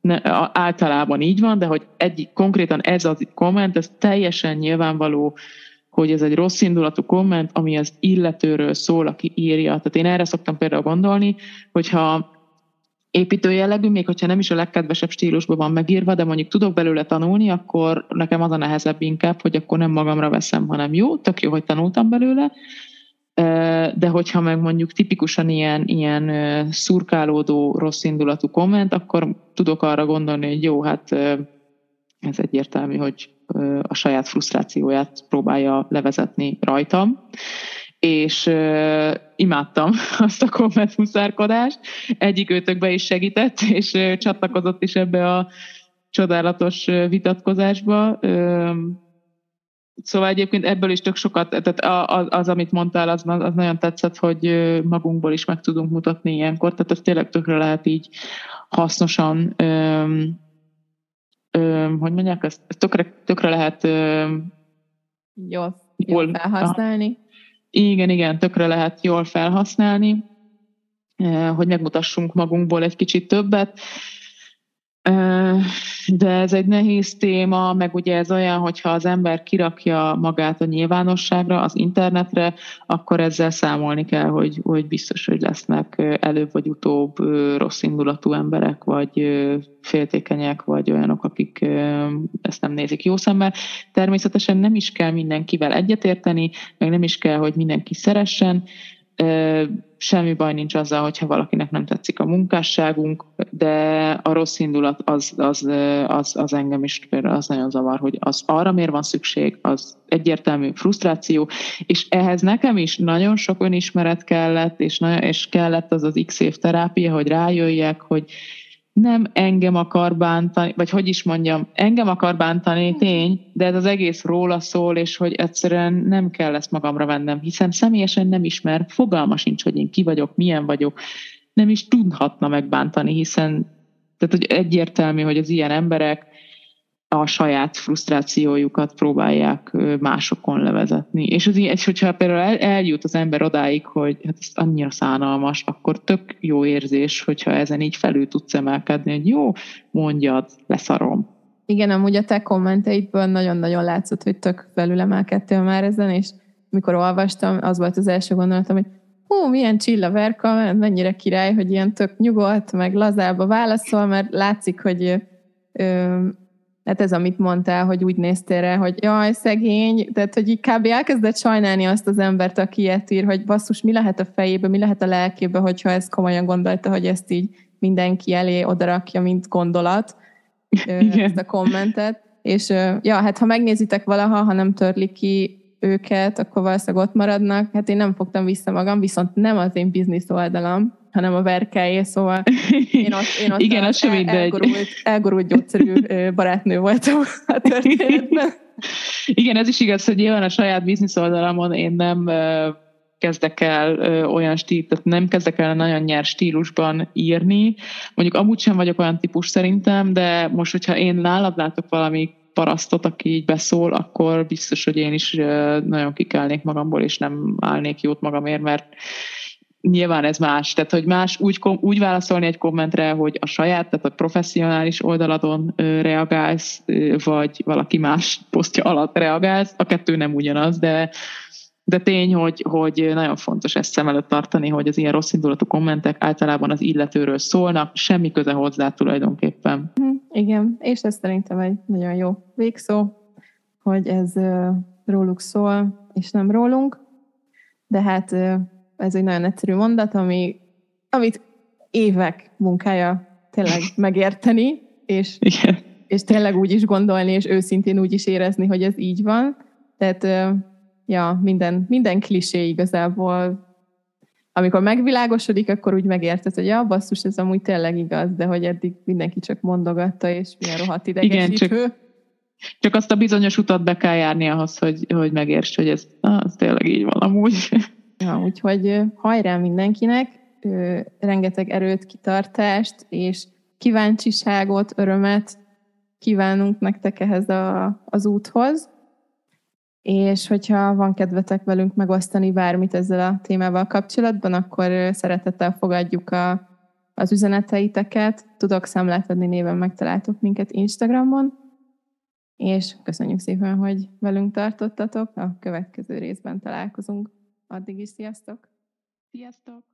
Speaker 1: ne, általában így van, de hogy egy, konkrétan ez a komment, ez teljesen nyilvánvaló, hogy ez egy rossz indulatú komment, ami az illetőről szól, aki írja. Tehát én erre szoktam például gondolni, hogyha építő jellegű, még hogyha nem is a legkedvesebb stílusban van megírva, de mondjuk tudok belőle tanulni, akkor nekem az a nehezebb inkább, hogy akkor nem magamra veszem, hanem jó, tök jó, hogy tanultam belőle, de hogyha meg mondjuk tipikusan ilyen, ilyen szurkálódó, rossz indulatú komment, akkor tudok arra gondolni, hogy jó, hát ez egyértelmű, hogy a saját frusztrációját próbálja levezetni rajtam, és imádtam [laughs] azt a komment huszárkodást. Egyik őtökbe is segített, és csatlakozott is ebbe a csodálatos vitatkozásba. Szóval egyébként ebből is tök sokat, tehát az, az amit mondtál, az, az nagyon tetszett, hogy magunkból is meg tudunk mutatni ilyenkor, tehát ez tényleg tökre lehet így hasznosan, öm, öm, hogy mondják, ezt, ezt tökre, tökre lehet öm,
Speaker 2: jól, jól felhasználni.
Speaker 1: Igen, igen, tökre lehet jól felhasználni, hogy megmutassunk magunkból egy kicsit többet. De ez egy nehéz téma, meg ugye ez olyan, hogyha az ember kirakja magát a nyilvánosságra, az internetre, akkor ezzel számolni kell, hogy, hogy biztos, hogy lesznek előbb vagy utóbb rossz indulatú emberek, vagy féltékenyek, vagy olyanok, akik ezt nem nézik jó szemmel. Természetesen nem is kell mindenkivel egyetérteni, meg nem is kell, hogy mindenki szeressen, semmi baj nincs azzal, hogyha valakinek nem tetszik a munkásságunk, de a rossz indulat az, az, az, az engem is például az nagyon zavar, hogy az arra miért van szükség, az egyértelmű frusztráció, és ehhez nekem is nagyon sok önismeret kellett, és, és kellett az az x év terápia, hogy rájöjjek, hogy nem engem akar bántani, vagy hogy is mondjam, engem akar bántani, tény, de ez az egész róla szól, és hogy egyszerűen nem kell ezt magamra vennem, hiszen személyesen nem ismer, fogalma sincs, hogy én ki vagyok, milyen vagyok, nem is tudhatna megbántani, hiszen tehát, hogy egyértelmű, hogy az ilyen emberek a saját frusztrációjukat próbálják másokon levezetni. És, az, és hogyha például el, eljut az ember odáig, hogy hát ez annyira szánalmas, akkor tök jó érzés, hogyha ezen így felül tudsz emelkedni, hogy jó, mondjad, leszarom.
Speaker 2: Igen, amúgy a te kommenteidből nagyon-nagyon látszott, hogy tök felülemelkedtél már ezen, és mikor olvastam, az volt az első gondolatom, hogy hú, milyen csilla verka, mennyire király, hogy ilyen tök nyugodt, meg lazába válaszol, mert látszik, hogy Hát ez, amit mondtál, hogy úgy néztél rá, hogy jaj, szegény, tehát hogy így kb. elkezdett sajnálni azt az embert, aki ilyet ír, hogy basszus, mi lehet a fejébe, mi lehet a lelkébe, hogyha ezt komolyan gondolta, hogy ezt így mindenki elé odarakja, mint gondolat, Igen. ezt a kommentet. És ja, hát ha megnézitek valaha, ha nem törlik ki őket, akkor valószínűleg ott maradnak. Hát én nem fogtam vissza magam, viszont nem az én biznisz oldalam, hanem a verkájé, szóval én ott, én ott
Speaker 1: Igen, az el,
Speaker 2: elgurult, elgurult gyógyszerű barátnő voltam a történetben.
Speaker 1: Igen, ez is igaz, hogy nyilván a saját biznisz oldalamon én nem kezdek el ö, olyan stíl, tehát nem kezdek el nagyon nyers stílusban írni. Mondjuk amúgy sem vagyok olyan típus szerintem, de most, hogyha én nálad látok valami parasztot, aki így beszól, akkor biztos, hogy én is nagyon kikelnék magamból, és nem állnék jót magamért, mert nyilván ez más, tehát hogy más úgy, úgy válaszolni egy kommentre, hogy a saját, tehát a professzionális oldaladon reagálsz, vagy valaki más posztja alatt reagálsz, a kettő nem ugyanaz, de de tény, hogy, hogy nagyon fontos ezt szem előtt tartani, hogy az ilyen rossz indulatú kommentek általában az illetőről szólnak, semmi köze hozzá tulajdonképpen.
Speaker 2: Igen, és ez szerintem egy nagyon jó végszó, hogy ez róluk szól, és nem rólunk, de hát ez egy nagyon egyszerű mondat, ami, amit évek munkája tényleg [laughs] megérteni, és, Igen. és tényleg úgy is gondolni, és őszintén úgy is érezni, hogy ez így van. Tehát ja, minden, minden klisé igazából amikor megvilágosodik, akkor úgy megérted, hogy ja, basszus, ez amúgy tényleg igaz, de hogy eddig mindenki csak mondogatta, és milyen rohadt idegesítő. Igen,
Speaker 1: csak, csak azt a bizonyos utat be kell járni ahhoz, hogy, hogy megérts, hogy ez, ez tényleg így van amúgy.
Speaker 2: Ja, úgyhogy hajrá mindenkinek, rengeteg erőt, kitartást, és kíváncsiságot, örömet kívánunk nektek ehhez a, az úthoz. És hogyha van kedvetek velünk megosztani bármit ezzel a témával kapcsolatban, akkor szeretettel fogadjuk a, az üzeneteiteket. Tudok számlát adni néven megtaláltok minket Instagramon. És köszönjük szépen, hogy velünk tartottatok. A következő részben találkozunk. Addig is sziasztok!
Speaker 1: Sziasztok!